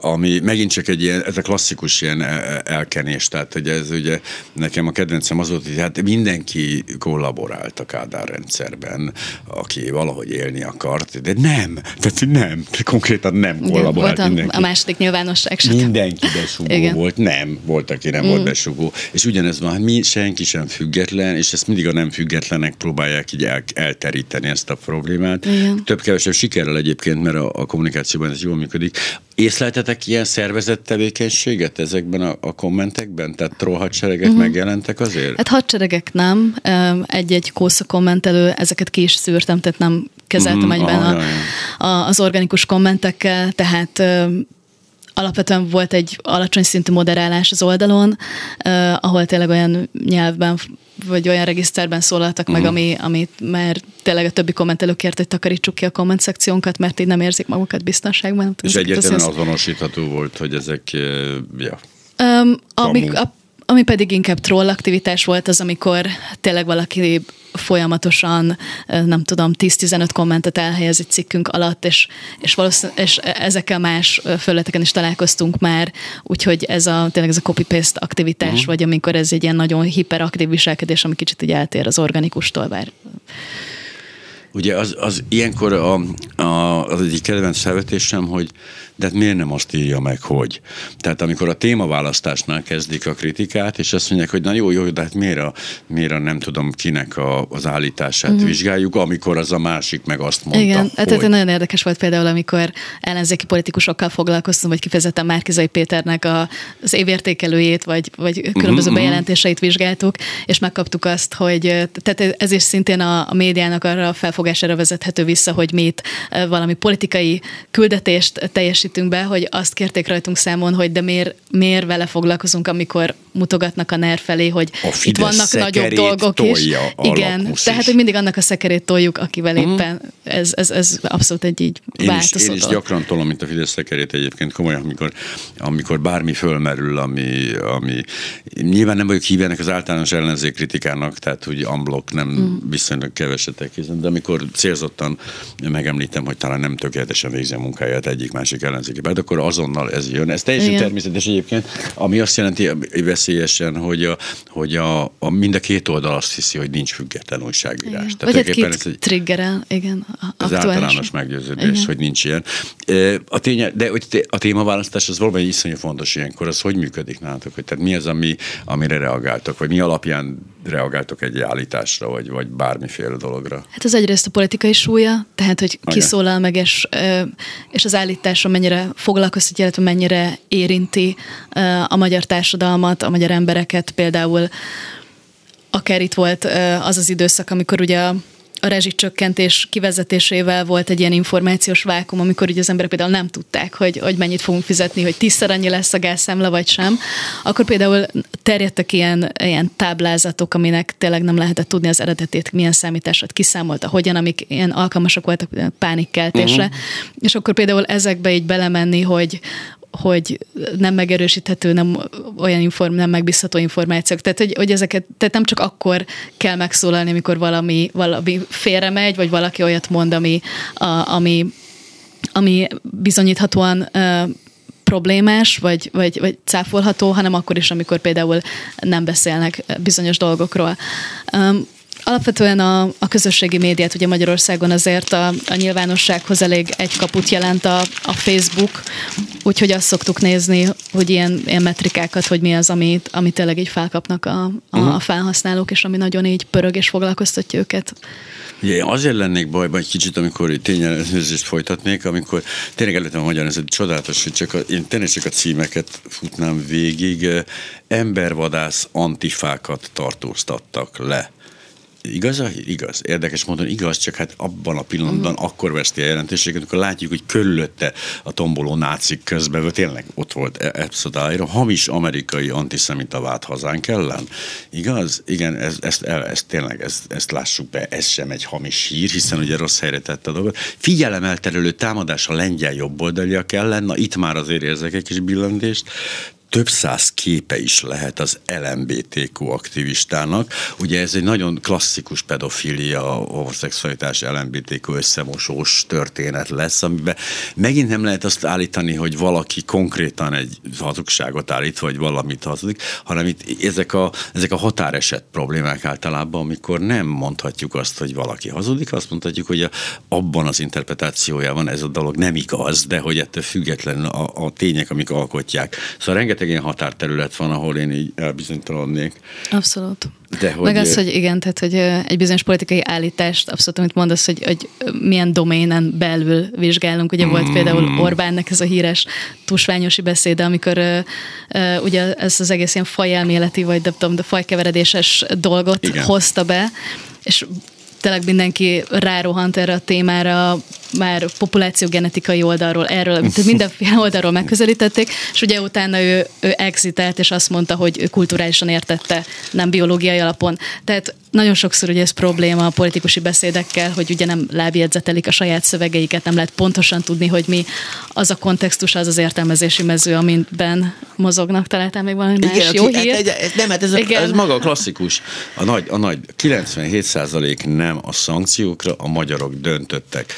[SPEAKER 2] ami megint csak egy ilyen, ez a klasszikus ilyen elkenés, tehát hogy ez ugye nekem a kedvencem az volt, hogy hát mindenki kollaborált a Kádár rendszerben, aki valahogy élni akart, de nem, tehát nem, konkrétan nem kollaborált
[SPEAKER 3] volt
[SPEAKER 2] mindenki.
[SPEAKER 3] A második nyilvánosság
[SPEAKER 2] sem. Mindenki besugó Igen. volt, nem, volt, aki nem mm. volt besugó. És ugyanez van, hát mi senki sem független, és ezt mindig a nem függetlenek próbálják így el, elteríteni ezt a problémát. Igen. Több-kevesebb sikerrel egyébként, mert a, a kommunikációban ez jól működik. Észleltetek ilyen szervezett tevékenységet ezekben a, a kommentekben? Tehát trollhadseregek uh-huh. megjelentek azért?
[SPEAKER 3] Hát hadseregek nem. Egy-egy kósza kommentelő, ezeket ki is szűrtem, tehát nem kezeltem uh-huh. egyben ah, a, a, az organikus kommentekkel, tehát alapvetően volt egy alacsony szintű moderálás az oldalon, ahol tényleg olyan nyelvben vagy olyan regiszterben szólaltak uh-huh. meg, mhm. ami, amit már tényleg a többi kommentelő kért, hogy takarítsuk ki a komment szekciónkat, mert így nem érzik magukat biztonságban.
[SPEAKER 2] És egyetlen azonosítható volt, hogy ezek, ja.
[SPEAKER 3] Um, amik, a, ami pedig inkább troll aktivitás volt, az amikor tényleg valaki folyamatosan, nem tudom, 10-15 kommentet elhelyez egy cikkünk alatt, és, és, valószínűleg, és ezekkel más felületeken is találkoztunk már, úgyhogy ez a, tényleg ez a copy-paste aktivitás, uh-huh. vagy amikor ez egy ilyen nagyon hiperaktív viselkedés, ami kicsit így eltér az organikustól, bár
[SPEAKER 2] Ugye az, az ilyenkor a, a, az egyik kedvenc felvetésem, hogy de hát miért nem azt írja meg, hogy? Tehát amikor a témaválasztásnál kezdik a kritikát, és azt mondják, hogy na jó, jó, de hát miért a, miért a nem tudom kinek a, az állítását uh-huh. vizsgáljuk, amikor az a másik meg azt mondta,
[SPEAKER 3] Igen,
[SPEAKER 2] hogy...
[SPEAKER 3] hát ez nagyon érdekes volt például, amikor ellenzéki politikusokkal foglalkoztam, vagy kifejezetten Márkizai Péternek a, az évértékelőjét, vagy, vagy különböző uh-huh. bejelentéseit vizsgáltuk, és megkaptuk azt, hogy tehát ez is szintén a, a médiának arra a felfogására vezethető vissza, hogy mi itt valami politikai küldetést teljesít teljesítünk be, hogy azt kérték rajtunk számon, hogy de miért, miért vele foglalkozunk, amikor mutogatnak a NER felé, hogy itt vannak nagyobb dolgok is. Igen, tehát hogy mindig annak a szekerét toljuk, akivel uh-huh. éppen ez, ez, ez abszolút egy így
[SPEAKER 2] én is, én is gyakran tolom, mint a Fidesz szekerét egyébként komolyan, amikor, amikor bármi fölmerül, ami, ami nyilván nem vagyok hívenek az általános ellenzék kritikának, tehát hogy unblock nem uh-huh. viszonylag kevesetek, de amikor célzottan megemlítem, hogy talán nem tökéletesen végzi a munkáját egyik-másik ellenzéki párt, akkor azonnal ez jön. Ez teljesen Igen. természetes egyébként, ami azt jelenti veszélyesen, hogy, a, hogy a, a, mind a két oldal azt hiszi, hogy nincs független újságírás. Igen.
[SPEAKER 3] Tehát Vagy hát két triggerel, igen.
[SPEAKER 2] Az általános meggyőződés, igen. hogy nincs ilyen. A ténye, de hogy a témaválasztás az valami iszonyú fontos ilyenkor, az hogy működik nálatok? Hogy, tehát mi az, ami, amire reagáltok, vagy mi alapján reagáltok egy állításra, vagy, vagy bármiféle dologra?
[SPEAKER 3] Hát az egyrészt a politikai súlya, tehát hogy ki szólal meg, és, és az állításra mennyire foglalkoztatja, illetve mennyire érinti a magyar társadalmat, a magyar embereket, például akár itt volt az az időszak, amikor ugye a a rezsicsökkentés kivezetésével volt egy ilyen információs vákum, amikor ugye az emberek például nem tudták, hogy, hogy mennyit fogunk fizetni, hogy tízszer annyi lesz a gázszemle, vagy sem, akkor például terjedtek ilyen, ilyen táblázatok, aminek tényleg nem lehetett tudni az eredetét, milyen számításot kiszámolta, hogyan, amik ilyen alkalmasak voltak pánikkeltésre, uh-huh. és akkor például ezekbe így belemenni, hogy, hogy nem megerősíthető, nem olyan inform, nem megbízható információk. Tehát, hogy, hogy ezeket, tehát nem csak akkor kell megszólalni, amikor valami, valami félre megy, vagy valaki olyat mond, ami, a, ami, ami bizonyíthatóan uh, problémás, vagy, vagy, vagy cáfolható, hanem akkor is, amikor például nem beszélnek bizonyos dolgokról. Um, Alapvetően a, a közösségi médiát ugye Magyarországon azért a, a nyilvánossághoz elég egy kaput jelent a, a Facebook, úgyhogy azt szoktuk nézni, hogy ilyen, ilyen metrikákat, hogy mi az, amit, amit tényleg így felkapnak a, a, uh-huh. a felhasználók, és ami nagyon így pörög és foglalkoztatja őket.
[SPEAKER 2] Ugye én azért lennék bajban egy kicsit, amikor tényelőzést folytatnék, amikor tényleg előttem a magyar, ez egy csodálatos, hogy csak a, én tényleg csak a címeket futnám végig. Embervadász antifákat tartóztattak le Igaz? Igaz. Érdekes módon igaz, csak hát abban a pillanatban uh-huh. akkor veszti a jelentőséget, amikor látjuk, hogy körülötte a tomboló nácik közben, tényleg ott volt Epsodáira, hamis amerikai antiszemita vált hazánk ellen. Igaz? Igen, ez, ezt, ezt, tényleg, ezt, ezt lássuk be, ez sem egy hamis hír, hiszen ugye rossz helyre tette a dolgot. Figyelemelterülő támadás a lengyel jobboldaliak ellen, na itt már azért érzek egy kis billentést, több száz képe is lehet az LMBTQ aktivistának. Ugye ez egy nagyon klasszikus pedofilia, homoszexualitás, LMBTQ összemosós történet lesz, amiben megint nem lehet azt állítani, hogy valaki konkrétan egy hazugságot állít, vagy valamit hazudik, hanem itt ezek a, ezek a határeset problémák általában, amikor nem mondhatjuk azt, hogy valaki hazudik, azt mondhatjuk, hogy abban az interpretációjában ez a dolog nem igaz, de hogy ettől független a, a tények, amik alkotják. Szóval rengeteg rengeteg ilyen határterület van, ahol én így elbizonytalanodnék.
[SPEAKER 3] Abszolút. De hogy... Meg az, hogy igen, tehát hogy egy bizonyos politikai állítást, abszolút, amit mondasz, hogy, hogy milyen doménen belül vizsgálunk. Ugye mm. volt például Orbánnek ez a híres tusványosi beszéde, amikor uh, ugye ez az egész ilyen fajelméleti, vagy de, tudom, de fajkeveredéses dolgot igen. hozta be, és tényleg mindenki rárohant erre a témára, már populációgenetikai oldalról, erről, tehát mindenféle oldalról megközelítették, és ugye utána ő, ő exitelt, és azt mondta, hogy ő kulturálisan értette, nem biológiai alapon. Tehát nagyon sokszor ugye ez probléma a politikusi beszédekkel, hogy ugye nem lábjegyzetelik a saját szövegeiket, nem lehet pontosan tudni, hogy mi az a kontextus, az az értelmezési mező, amiben mozognak. Találtál még valami más Igen, jó
[SPEAKER 2] hát hír? Egy, nem, hát ez, a, ez maga a klasszikus. A nagy, a nagy 97% nem a szankciókra, a magyarok döntöttek.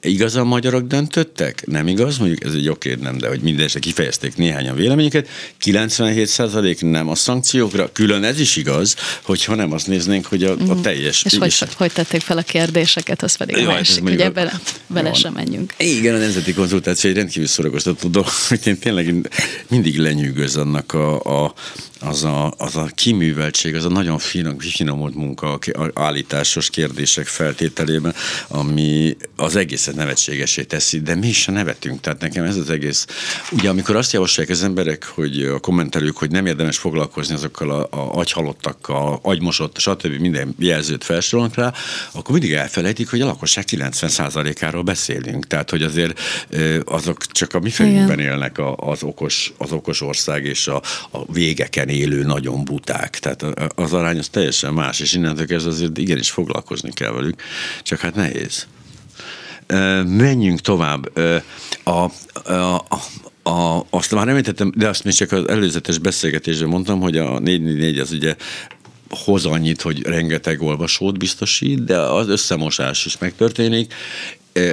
[SPEAKER 2] Igaz a magyarok döntöttek? Nem igaz? Mondjuk ez egy oké, nem, de hogy mindenesetre kifejezték néhányan véleményeket. 97% nem a szankciókra. Külön ez is igaz, hogyha nem azt néznénk, hogy a, a mhm. teljes...
[SPEAKER 3] És hogy, hogy tették fel a kérdéseket, az pedig a másik, a... bele, bele sem menjünk.
[SPEAKER 2] Igen, a nemzeti konzultáció egy rendkívül szórakoztató dolog, hogy én tényleg mindig lenyűgöz annak a, a az a, az a kiműveltség, az a nagyon finom, finomult munka állításos kérdések feltételében, ami az egészet nevetségesé teszi, de mi is se nevetünk. Tehát nekem ez az egész. Ugye amikor azt javasolják az emberek, hogy a kommentelők, hogy nem érdemes foglalkozni azokkal a, a agyhalottakkal, agymosott, stb. minden jelzőt felsorolnak rá, akkor mindig elfelejtik, hogy a lakosság 90%-áról beszélünk. Tehát, hogy azért azok csak a mi fejünkben élnek az okos, az okos ország és a, a végeken élő nagyon buták. Tehát az arány az teljesen más, és innentől kezdve azért igenis foglalkozni kell velük, csak hát nehéz. Menjünk tovább. A, a, a, azt már nem értettem, de azt még csak az előzetes beszélgetésben mondtam, hogy a 444 az ugye hoz annyit, hogy rengeteg olvasót biztosít, de az összemosás is megtörténik.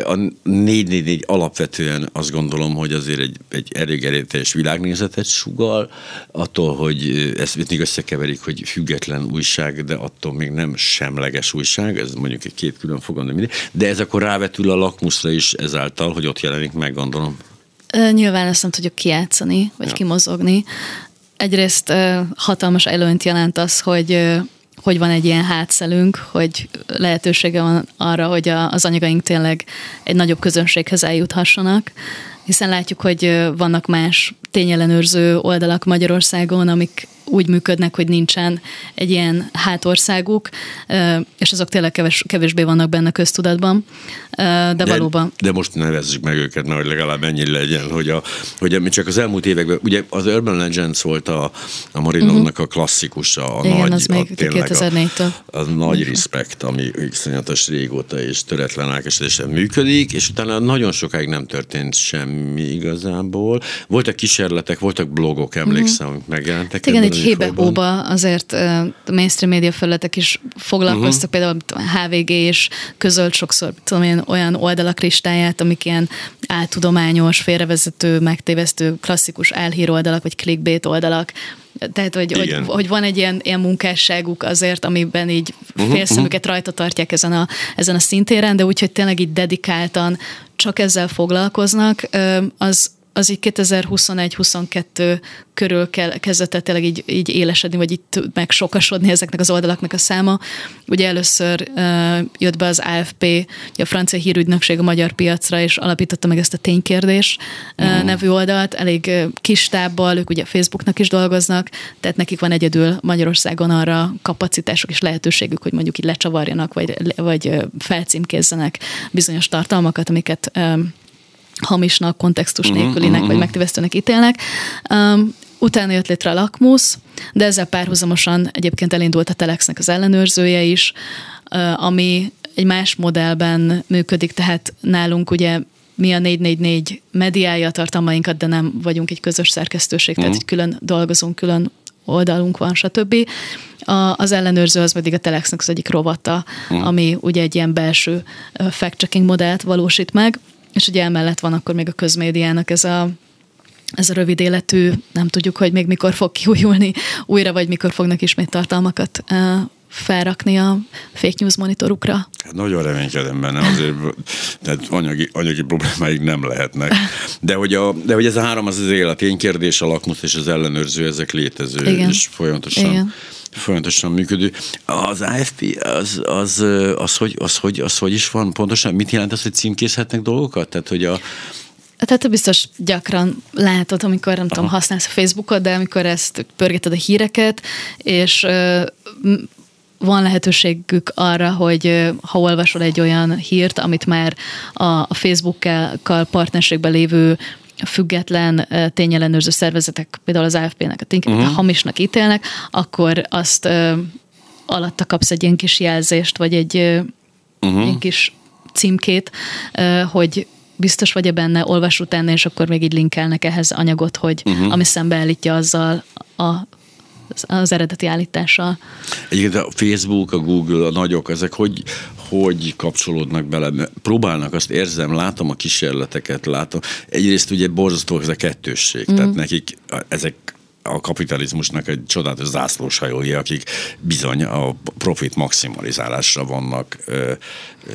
[SPEAKER 2] A 444 alapvetően azt gondolom, hogy azért egy, egy elég erőteljes világnézetet sugal, attól, hogy ezt még összekeverik, hogy független újság, de attól még nem semleges újság, ez mondjuk egy két külön fogalom, de. De ez akkor rávetül a lakmuszra is ezáltal, hogy ott jelenik meg, gondolom.
[SPEAKER 3] Nyilván ezt nem tudjuk kijátszani, vagy ja. kimozogni. Egyrészt hatalmas előnyt jelent az, hogy hogy van egy ilyen hátszelünk, hogy lehetősége van arra, hogy a, az anyagaink tényleg egy nagyobb közönséghez eljuthassanak, hiszen látjuk, hogy vannak más tényellenőrző oldalak Magyarországon, amik úgy működnek, hogy nincsen egy ilyen hátországuk, és azok tényleg keves, kevésbé vannak benne köztudatban, de, de valóban.
[SPEAKER 2] De most nevezzük meg őket, hogy legalább ennyi legyen, hogy, a, hogy mi csak az elmúlt években, ugye az Urban Legends volt a, a Marinonnak uh-huh. a klasszikus, a
[SPEAKER 3] Igen,
[SPEAKER 2] nagy,
[SPEAKER 3] az még
[SPEAKER 2] a,
[SPEAKER 3] tényleg 2004-től.
[SPEAKER 2] A, a nagy uh-huh. respekt, ami iszonyatos régóta és töretlen elkesedésen működik, és utána nagyon sokáig nem történt semmi igazából. Voltak kísérletek, voltak blogok, emlékszem, uh-huh. megjelentek.
[SPEAKER 3] Igen, egy hébe-hóba azért a mainstream média felületek is foglalkoztak, uh-huh. például a HVG és közölt sokszor tudom én, olyan oldalak listáját, amik ilyen áltudományos, félrevezető, megtévesztő, klasszikus álhír oldalak, vagy clickbait oldalak, tehát, hogy, hogy, hogy van egy ilyen, ilyen munkásságuk azért, amiben így uh-huh, félszemüket uh-huh. rajta tartják ezen a, ezen a szintéren, de úgy, hogy tényleg így dedikáltan csak ezzel foglalkoznak, az, az így 2021-22 körül kell, kezdett tényleg így, így élesedni, vagy itt meg sokasodni ezeknek az oldalaknak a száma. Ugye először uh, jött be az AFP, a francia hírügynökség a magyar piacra, és alapította meg ezt a ténykérdés uh, nevű oldalt, elég kis tábbal, ők ugye Facebooknak is dolgoznak, tehát nekik van egyedül Magyarországon arra kapacitások és lehetőségük, hogy mondjuk így lecsavarjanak, vagy, vagy felcímkézzenek bizonyos tartalmakat, amiket um, hamisnak, kontextus mhm, nélkülinek, uh-huh, vagy megtévesztőnek ítélnek. Um, utána jött létre a lakmusz, de ezzel párhuzamosan egyébként elindult a Telexnek az ellenőrzője is, uh, ami egy más modellben működik, tehát nálunk ugye mi a 444 mediája a tartalmainkat, de nem vagyunk egy közös szerkesztőség, tehát egy külön dolgozunk, külön oldalunk van, stb. A, az ellenőrző az pedig a Telexnek az egyik rovata, uh-huh. ami ugye egy ilyen belső fact-checking modellt valósít meg, és ugye emellett van akkor még a közmédiának ez a ez a rövid életű, nem tudjuk, hogy még mikor fog kiújulni újra, vagy mikor fognak ismét tartalmakat felrakni a fake news monitorukra?
[SPEAKER 2] Hát nagyon reménykedem benne, azért tehát anyagi, anyagi problémáig nem lehetnek. De hogy, a, de hogy ez a három az az élet, én kérdés, a lakmusz és az ellenőrző, ezek létező, Igen. és folyamatosan Igen folyamatosan működő. Az AFP, az, az, az, hogy, az, hogy, az hogy is van pontosan? Mit jelent az, hogy címkézhetnek dolgokat? Tehát, hogy a,
[SPEAKER 3] tehát biztos gyakran látod, amikor nem Aha. tudom, használsz a Facebookot, de amikor ezt pörgeted a híreket, és van lehetőségük arra, hogy ha olvasol egy olyan hírt, amit már a Facebookkal partnerségben lévő független tényellenőrző szervezetek, például az AFP-nek a tényeket uh-huh. hamisnak ítélnek, akkor azt uh, alatta kapsz egy ilyen kis jelzést, vagy egy uh-huh. ilyen kis címkét, uh, hogy biztos vagy-e benne, olvas utána, és akkor még így linkelnek ehhez anyagot, hogy uh-huh. ami szembeállítja azzal a az eredeti állítással.
[SPEAKER 2] Egyébként a Facebook, a Google, a nagyok, ezek hogy, hogy kapcsolódnak bele? Próbálnak, azt érzem, látom a kísérleteket, látom. Egyrészt ugye borzasztó ez a kettősség, mm. tehát nekik ezek a kapitalizmusnak egy csodálatos zászlóshajói, akik bizony a profit maximalizálásra vannak ö,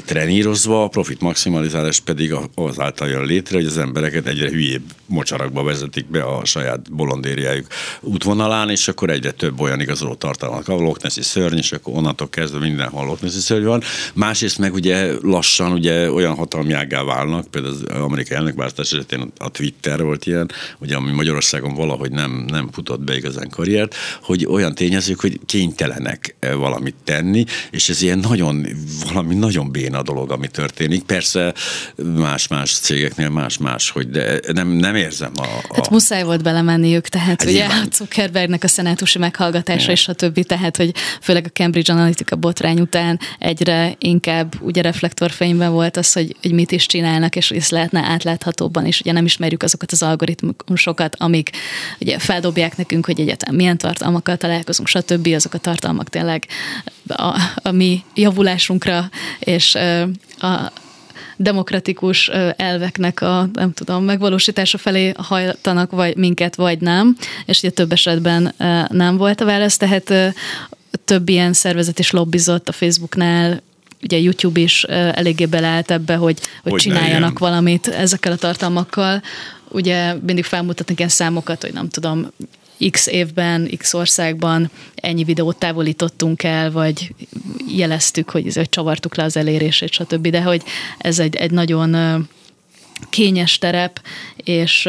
[SPEAKER 2] trenírozva, a profit maximalizálás pedig azáltal jön létre, hogy az embereket egyre hülyébb mocsarakba vezetik be a saját bolondériájuk útvonalán, és akkor egyre több olyan igazoló tartalmak. A Loch Nessi szörny, és akkor onnantól kezdve mindenhol Loch Nessi szörny van. Másrészt meg ugye lassan ugye olyan hatalmiággá válnak, például az amerikai elnökváltás esetén a Twitter volt ilyen, ugye ami Magyarországon valahogy nem, nem futott be igazán karriert, hogy olyan tényezők, hogy kénytelenek eh, valamit tenni, és ez ilyen nagyon, valami nagyon béna dolog, ami történik. Persze más-más cégeknél más-más, hogy de nem, nem érzem a, a...
[SPEAKER 3] Hát muszáj volt belemenniük, tehát hát ugye nyilván. a Zuckerbergnek a szenátusi meghallgatása és a többi, tehát hogy főleg a Cambridge Analytica botrány után egyre inkább ugye reflektorfényben volt az, hogy, hogy mit is csinálnak, és ezt lehetne átláthatóbban is. Ugye nem ismerjük azokat az algoritmusokat, amik ugye feldobják nekünk, hogy egyetem milyen tartalmakkal találkozunk, stb. Azok a tartalmak tényleg a, a mi javulásunkra és a demokratikus elveknek a, nem tudom, megvalósítása felé hajtanak vagy minket, vagy nem, és ugye több esetben nem volt a válasz, tehát több ilyen szervezet is lobbizott a Facebooknál, ugye YouTube is eléggé beleállt ebbe, hogy, hogy, hogy csináljanak valamit ezekkel a tartalmakkal. Ugye mindig felmutatnak ilyen számokat, hogy nem tudom, x évben, x országban ennyi videót távolítottunk el, vagy jeleztük, hogy, hogy csavartuk le az elérését, stb. De hogy ez egy, egy nagyon kényes terep, és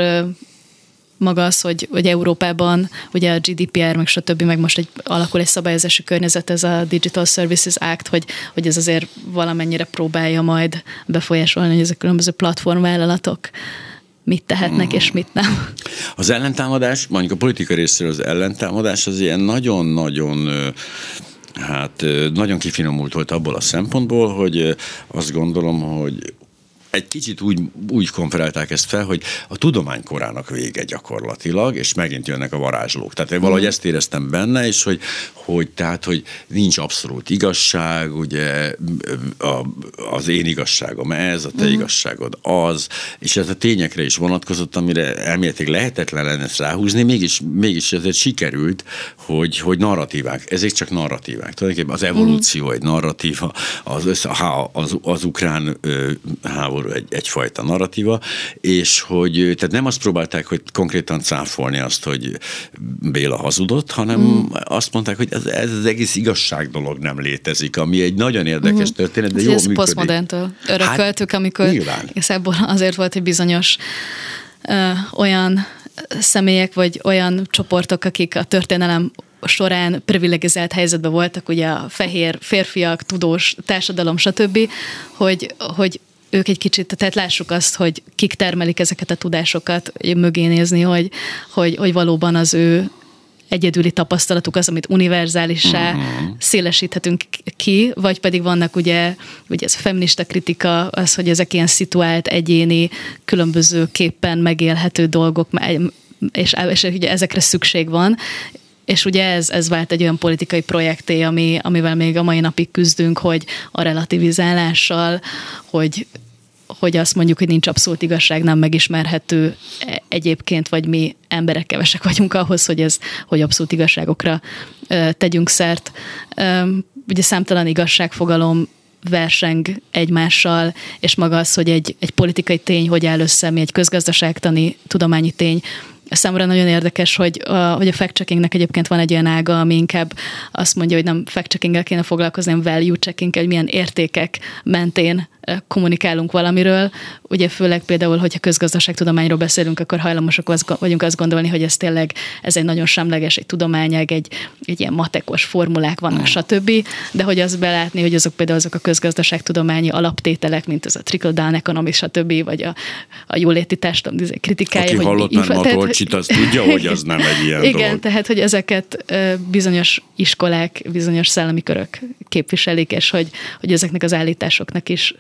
[SPEAKER 3] maga az, hogy, hogy Európában ugye a GDPR, meg stb., meg most egy, alakul egy szabályozási környezet, ez a Digital Services Act, hogy, hogy ez azért valamennyire próbálja majd befolyásolni, hogy ezek a különböző platformvállalatok mit tehetnek mm. és mit nem.
[SPEAKER 2] Az ellentámadás, mondjuk a politika részéről az ellentámadás az ilyen nagyon-nagyon hát nagyon kifinomult volt abból a szempontból, hogy azt gondolom, hogy egy kicsit úgy, úgy konferálták ezt fel, hogy a tudomány korának vége gyakorlatilag, és megint jönnek a varázslók. Tehát én valahogy mm. ezt éreztem benne, és hogy, hogy tehát, hogy nincs abszolút igazság, ugye a, az én igazságom ez, a te mm. igazságod az, és ez a tényekre is vonatkozott, amire elméletileg lehetetlen lenne ezt ráhúzni, mégis, mégis ezért sikerült, hogy, hogy narratívák, ezek csak narratívák. Tulajdonképpen az evolúció mm. egy narratíva, az, az, az, az ukrán háború háború egy, egyfajta narratíva, és hogy tehát nem azt próbálták, hogy konkrétan cáfolni azt, hogy Béla hazudott, hanem mm. azt mondták, hogy ez, ez az egész igazság dolog nem létezik, ami egy nagyon érdekes mm. történet, de jó ez működik.
[SPEAKER 3] Postmoderntől örököltük, hát, amikor nyilván. azért volt egy bizonyos ö, olyan személyek, vagy olyan csoportok, akik a történelem során privilegizált helyzetben voltak, ugye a fehér férfiak, tudós társadalom, stb., hogy, hogy ők egy kicsit, tehát lássuk azt, hogy kik termelik ezeket a tudásokat, mögé nézni, hogy, hogy, hogy valóban az ő egyedüli tapasztalatuk az, amit univerzálissá uh-huh. szélesíthetünk ki, vagy pedig vannak ugye, ugye ez a feminista kritika, az, hogy ezek ilyen szituált, egyéni, különbözőképpen megélhető dolgok, és, és ugye ezekre szükség van, és ugye ez, ez vált egy olyan politikai projekté, ami, amivel még a mai napig küzdünk, hogy a relativizálással, hogy hogy azt mondjuk, hogy nincs abszolút igazság, nem megismerhető e, egyébként, vagy mi emberek kevesek vagyunk ahhoz, hogy ez, hogy abszolút igazságokra tegyünk szert. Ugye számtalan igazságfogalom verseng egymással, és maga az, hogy egy, egy politikai tény hogy áll össze, mi egy közgazdaságtani, tudományi tény, Számomra nagyon érdekes, hogy a, hogy a fact-checkingnek egyébként van egy olyan ága, ami inkább azt mondja, hogy nem fact-checkinggel kéne foglalkozni, hanem value checking hogy milyen értékek mentén kommunikálunk valamiről. Ugye főleg például, hogyha közgazdaságtudományról beszélünk, akkor hajlamosak az, vagyunk azt gondolni, hogy ez tényleg ez egy nagyon semleges, egy tudományág, egy, egy ilyen matekos formulák vannak, mm. stb. De hogy az belátni, hogy azok például azok a közgazdaságtudományi alaptételek, mint ez a trickle-down economics, stb. vagy a, a jóléti társadalom kritikája.
[SPEAKER 2] Aki
[SPEAKER 3] hogy
[SPEAKER 2] hallott már Matolcsit, az tudja, hogy az nem egy ilyen
[SPEAKER 3] Igen,
[SPEAKER 2] dolog.
[SPEAKER 3] tehát, hogy ezeket bizonyos iskolák, bizonyos szellemi körök képviselik, és hogy, hogy ezeknek az állításoknak is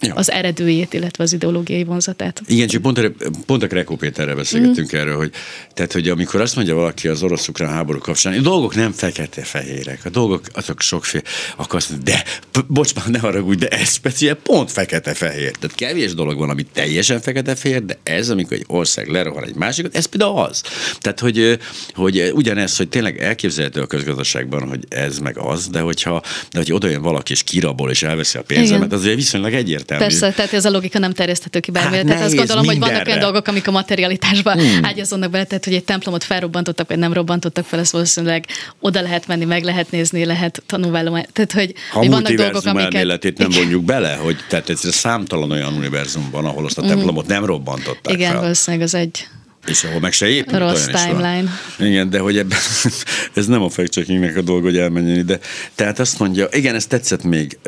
[SPEAKER 3] ja. az eredőjét, illetve az ideológiai vonzatát.
[SPEAKER 2] Igen, csak pont, pont a Krekó Péterrel beszélgettünk mm. erről, hogy, tehát, hogy amikor azt mondja valaki az orosz-ukrán háború kapcsán, a dolgok nem fekete-fehérek, a dolgok azok sokféle, akkor azt mondja, de, bocs már, ne haragudj, de ez speciál pont fekete-fehér. Tehát kevés dolog van, ami teljesen fekete-fehér, de ez, amikor egy ország lerohan egy másikat, ez például az. Tehát, hogy, hogy ugyanez, hogy tényleg elképzelhető a közgazdaságban, hogy ez meg az, de hogyha de hogy oda jön valaki és kirabol és elveszi a pénzemet, az viszonylag egyértelmű
[SPEAKER 3] egyértelmű. Persze, tehát ez a logika nem terjeszthető ki bármilyen. Hát tehát azt gondolom, mindenre. hogy vannak olyan dolgok, amik a materialitásba hmm. ágyazódnak bele, tehát hogy egy templomot felrobbantottak, vagy nem robbantottak fel, ezt valószínűleg oda lehet menni, meg lehet nézni, lehet tanulvállomány. Tehát, hogy,
[SPEAKER 2] ha hogy vannak dolgok, amiket... elméletét nem vonjuk bele, hogy tehát ez számtalan olyan univerzum van, ahol azt a hmm. templomot nem robbantották
[SPEAKER 3] Igen,
[SPEAKER 2] fel.
[SPEAKER 3] valószínűleg az egy
[SPEAKER 2] és ahol meg se épült.
[SPEAKER 3] Rossz timeline.
[SPEAKER 2] Igen, de hogy ebben, ez nem a fact a dolog, hogy elmenjen ide. Tehát azt mondja, igen, ez tetszett még.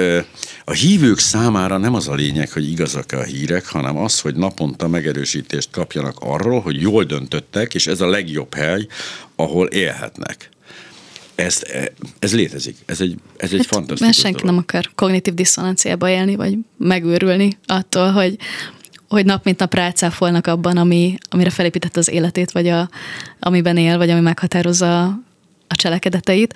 [SPEAKER 2] A hívők számára nem az a lényeg, hogy igazak-e a hírek, hanem az, hogy naponta megerősítést kapjanak arról, hogy jól döntöttek, és ez a legjobb hely, ahol élhetnek. Ez, ez létezik. Ez egy, ez egy hát, fantasztikus
[SPEAKER 3] Mert senki dolog. nem akar kognitív diszonanciába élni, vagy megőrülni attól, hogy hogy nap mint nap rácáfolnak abban, ami, amire felépített az életét, vagy a, amiben él, vagy ami meghatározza a cselekedeteit.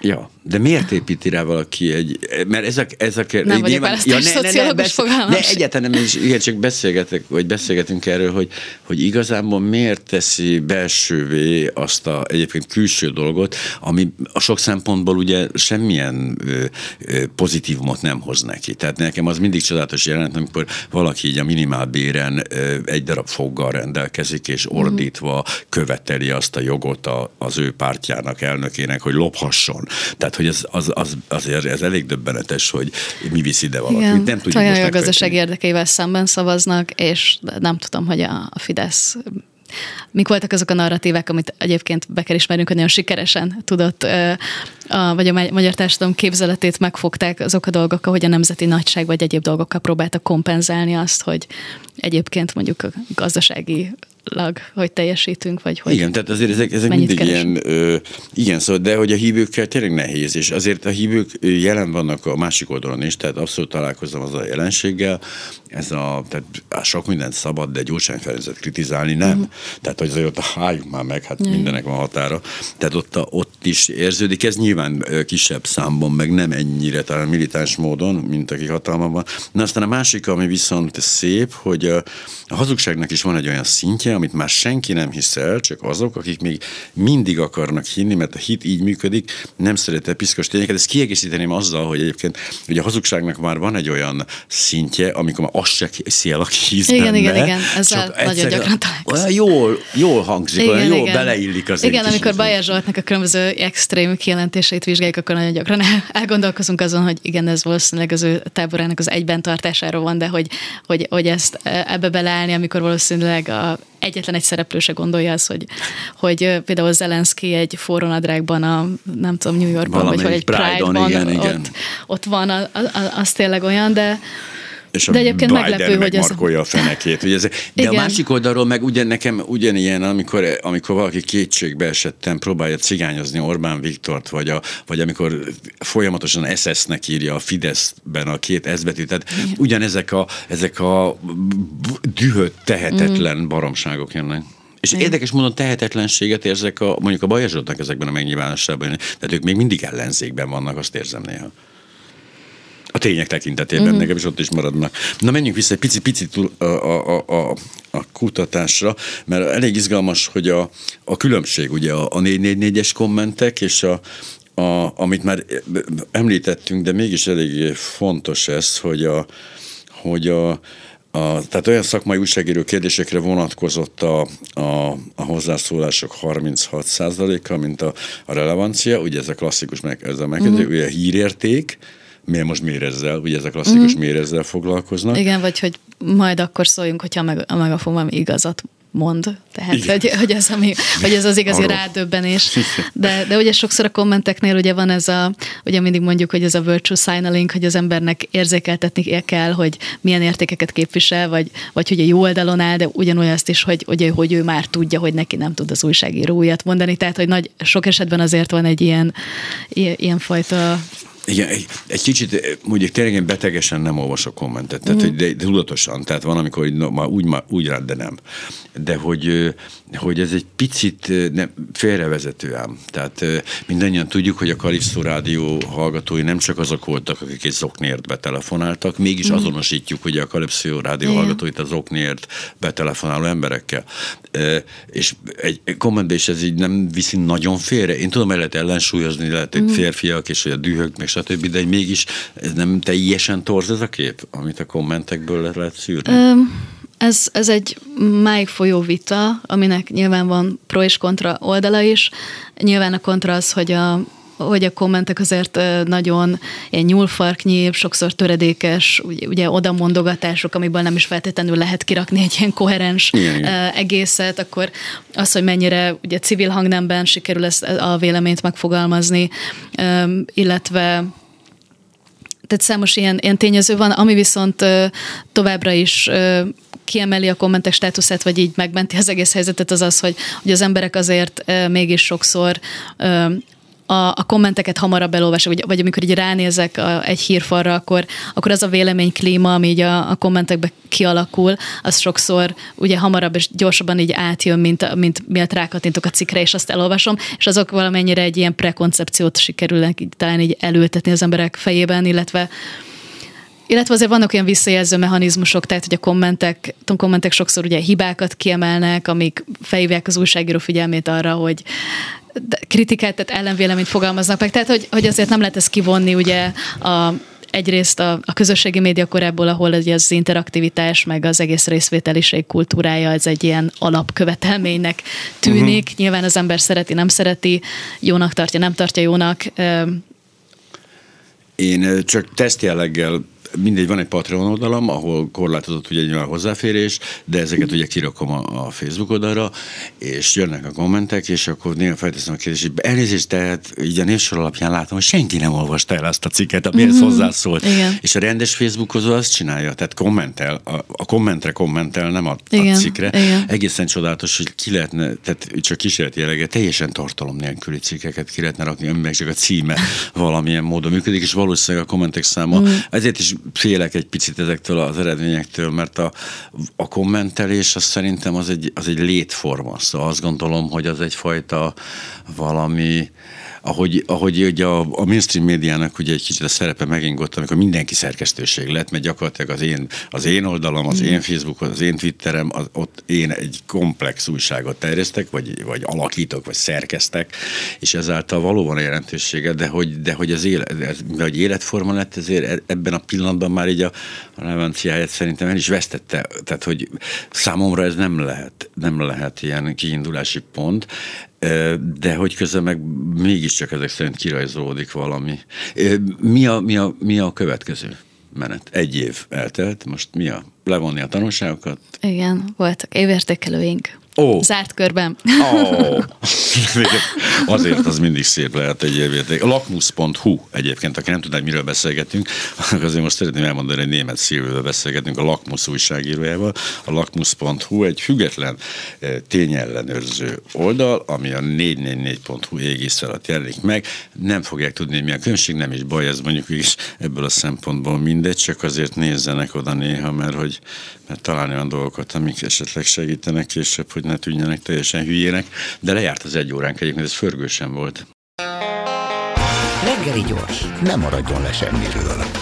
[SPEAKER 2] Ja, de miért építi rá valaki egy, mert ezek, ezek
[SPEAKER 3] nem vagyok nyilván, ja, ne, ne, ne,
[SPEAKER 2] ne, egyáltalán nem is, igen, csak beszélgetek, vagy beszélgetünk erről, hogy, hogy igazából miért teszi belsővé azt a egyébként külső dolgot, ami a sok szempontból ugye semmilyen ö, ö, pozitívumot nem hoz neki. Tehát nekem az mindig csodálatos jelent, amikor valaki így a minimálbéren ö, egy darab foggal rendelkezik, és mhm. ordítva követeli azt a jogot a, az ő pártjának, elnökének, hogy lophasson. Tehát, hogy ez, az, az, azért ez elég döbbenetes, hogy mi viszi ide valakit. Igen, nem tudjuk
[SPEAKER 3] most a gazdaság érdekeivel szemben szavaznak, és nem tudom, hogy a, a Fidesz Mik voltak azok a narratívák, amit egyébként be kell ismernünk, hogy nagyon sikeresen tudott, a, vagy a magyar társadalom képzeletét megfogták azok a dolgok, ahogy a nemzeti nagyság vagy egyéb dolgokkal próbáltak kompenzálni azt, hogy egyébként mondjuk a gazdasági lag, hogy teljesítünk, vagy hogy
[SPEAKER 2] Igen, tehát azért ezek, ezek mindig keres? ilyen, ö, igen, szóval, de hogy a hívőkkel tényleg nehéz, és azért a hívők jelen vannak a másik oldalon is, tehát abszolút találkozom az a jelenséggel, ez a, tehát sok mindent szabad, de Gyurcsány Ferencet kritizálni nem. Uh-huh. Tehát, hogy azért ott hájuk már meg, hát uh-huh. mindenek van határa. Tehát ott, a, ott is érződik, ez nyilván kisebb számban, meg nem ennyire talán militáns módon, mint akik hatalmam van. Na aztán a másik, ami viszont szép, hogy a, a hazugságnak is van egy olyan szintje, amit már senki nem hisz el, csak azok, akik még mindig akarnak hinni, mert a hit így működik, nem szerette piszkos tényeket. Ezt kiegészíteném azzal, hogy egyébként hogy a hazugságnak már van egy olyan szintje, amikor már azt se hiszi el, aki hisz
[SPEAKER 3] Igen,
[SPEAKER 2] benne,
[SPEAKER 3] igen, igen, ezzel nagyon gyakran
[SPEAKER 2] találkozunk. Jól, jól hangzik, igen, olyan jól igen. beleillik az
[SPEAKER 3] Igen, amikor Bajer Zsoltnak a különböző extrém kijelentéseit vizsgáljuk, akkor nagyon gyakran elgondolkozunk azon, hogy igen, ez valószínűleg az ő táborának az egyben tartásáról van, de hogy, hogy, hogy ezt e, ebbe beleállni, amikor valószínűleg a egyetlen egy szereplő se gondolja az, hogy, hogy például Zelenszky egy forrónadrágban a, nem tudom, New Yorkban, Valamelyik vagy, vagy egy Pride-ban, igen, ott, igen. ott van, a, a, az tényleg olyan, de
[SPEAKER 2] és De egyébként Biden meglepő, hogy ez... a fenekét. Ugye ez, de Igen. a másik oldalról meg ugyan nekem ugyanilyen, amikor, amikor valaki kétségbe esettem, próbálja cigányozni Orbán Viktort, vagy, a, vagy amikor folyamatosan SS-nek írja a Fideszben a két S betűt. Tehát Igen. ugyanezek a, ezek a dühött, tehetetlen mm. baromságok jönnek. És Igen. érdekes módon tehetetlenséget érzek a, mondjuk a Bajazsotnak ezekben a megnyilvánulásában, tehát ők még mindig ellenzékben vannak, azt érzem néha. A tények tekintetében uh-huh. nekem is ott is maradnak. Na menjünk vissza egy picit, picit a, a, a, a kutatásra, mert elég izgalmas, hogy a, a különbség, ugye a, a 444-es kommentek és a, a, amit már említettünk, de mégis elég fontos ez, hogy a, hogy a, a, tehát olyan szakmai újságíró kérdésekre vonatkozott a, a, a hozzászólások 36%-a, mint a, a relevancia, ugye ez a klasszikus meg, ez a megkezdő, uh-huh. ugye a hírérték, miért most mérezzel, ugye ezek klasszikus mm. mérezzel foglalkoznak.
[SPEAKER 3] Igen, vagy hogy majd akkor szóljunk, hogyha meg, a megafon valami igazat mond. Tehát, hogy, hogy, ez, ami, hogy ez az igazi Arról. rádöbbenés. De, de ugye sokszor a kommenteknél ugye van ez a, ugye mindig mondjuk, hogy ez a virtual signaling, hogy az embernek érzékeltetni kell, hogy milyen értékeket képvisel, vagy, vagy hogy a jó oldalon áll, de ugyanolyan azt is, hogy, hogy, hogy ő már tudja, hogy neki nem tud az újságíró újat mondani. Tehát, hogy nagy, sok esetben azért van egy ilyen, ilyen, ilyen fajta
[SPEAKER 2] igen, egy, egy kicsit, mondjuk tényleg én betegesen nem olvasok kommentet, tehát, mm. de, de tudatosan, tehát van, amikor hogy, na, már úgy, már, úgy rád, de nem. De hogy, hogy ez egy picit nem, félrevezető ám. Tehát mindannyian tudjuk, hogy a Kalisztó Rádió hallgatói nem csak azok voltak, akik egy zoknért betelefonáltak, mégis mm. azonosítjuk ugye a Kalisztó Rádió Igen. hallgatóit az zoknért betelefonáló emberekkel. És egy kommentben is ez így nem viszi nagyon félre. Én tudom, el lehet ellensúlyozni, lehet, hogy mm. férfiak, és hogy a dühök, meg stb., de mégis ez nem teljesen torz ez a kép, amit a kommentekből le lehet szűrni? Um,
[SPEAKER 3] ez, ez egy máig folyó vita, aminek nyilván van pro és kontra oldala is. Nyilván a kontra az, hogy a hogy a kommentek azért nagyon ilyen nyúlfarknyi, sokszor töredékes, ugye, ugye oda mondogatások, amiből nem is feltétlenül lehet kirakni egy ilyen koherens igen, egészet, akkor az, hogy mennyire ugye civil hangnemben sikerül ezt a véleményt megfogalmazni, illetve tehát számos ilyen, ilyen tényező van, ami viszont továbbra is kiemeli a kommentek státuszát, vagy így megmenti az egész helyzetet, az az, hogy, hogy az emberek azért mégis sokszor a, a kommenteket hamarabb elolvasok, vagy, vagy amikor így ránézek a, egy hírfalra, akkor, akkor az a véleményklíma, ami így a, a kommentekbe kialakul, az sokszor ugye hamarabb és gyorsabban így átjön, mint, mint miatt rákatintok a cikkre, és azt elolvasom, és azok valamennyire egy ilyen prekoncepciót sikerülnek így, talán így elültetni az emberek fejében, illetve illetve azért vannak olyan visszajelző mechanizmusok, tehát hogy a kommentek, a kommentek sokszor ugye hibákat kiemelnek, amik felhívják az újságíró figyelmét arra, hogy kritikát, tehát ellenvéleményt fogalmaznak meg. Tehát, hogy, hogy azért nem lehet ezt kivonni ugye a, egyrészt a, a közösségi média korából, ahol ugye az interaktivitás, meg az egész részvételiség kultúrája, ez egy ilyen alapkövetelménynek tűnik. Uh-huh. Nyilván az ember szereti, nem szereti, jónak tartja, nem tartja jónak.
[SPEAKER 2] Én csak tesztjelleggel mindegy, van egy Patreon oldalam, ahol korlátozott ugye nyilván hozzáférés, de ezeket ugye kirakom a, a Facebook oldalra, és jönnek a kommentek, és akkor néha felteszem a kérdést, hogy elnézést, tehát így a névsor alapján látom, hogy senki nem olvasta el azt a cikket, amihez mm-hmm. hozzászólt. Igen. És a rendes Facebookozó azt csinálja, tehát kommentel, a, a kommentre kommentel, nem a, Igen. a cikkre. Igen. Egészen csodálatos, hogy ki lehetne, tehát csak kísérleti jelleggel teljesen tartalom nélküli cikkeket ki lehetne rakni, ami meg csak a címe valamilyen módon működik, és valószínűleg a kommentek száma. Mm. Ezért is félek egy picit ezektől az eredményektől, mert a, a kommentelés az szerintem az egy, az egy létforma. Szóval azt gondolom, hogy az egyfajta valami, ahogy, ahogy ugye a, a mainstream médiának ugye egy kicsit a szerepe megingott, amikor mindenki szerkesztőség lett, mert gyakorlatilag az én, az én oldalam, az én Facebook, az én Twitterem, az, ott én egy komplex újságot terjesztek, vagy, vagy alakítok, vagy szerkeztek, és ezáltal valóban a jelentősége, de hogy, de hogy az élet, de hogy életforma lett, ezért e, ebben a pillanatban már így a, a relevanciáját szerintem el is vesztette. Tehát, hogy számomra ez nem lehet, nem lehet ilyen kiindulási pont de hogy közben meg mégiscsak ezek szerint kirajzolódik valami. Mi a, mi a, mi a következő menet? Egy év eltelt, most mi a levonni a tanulságokat?
[SPEAKER 3] Igen, voltak évértékelőink. Oh. Zárt körben.
[SPEAKER 2] Oh. Azért az mindig szép lehet egy évérték. A lakmus.hu egyébként, aki nem tudná, hogy miről beszélgetünk, azért most szeretném elmondani, hogy német szívővel beszélgetünk a Lakmus újságírójával. A lakmus.hu egy független eh, tényellenőrző oldal, ami a 444.hu égisz alatt jelenik meg. Nem fogják tudni, hogy mi a különbség, nem is baj, ez mondjuk is ebből a szempontból mindegy, csak azért nézzenek oda néha, mert hogy mert találni olyan dolgokat, amik esetleg segítenek később, hogy ne tűnjenek teljesen hülyének, de lejárt az egy óránk egyébként, ez förgősen volt.
[SPEAKER 1] Reggeli gyors, nem maradjon le semmiről.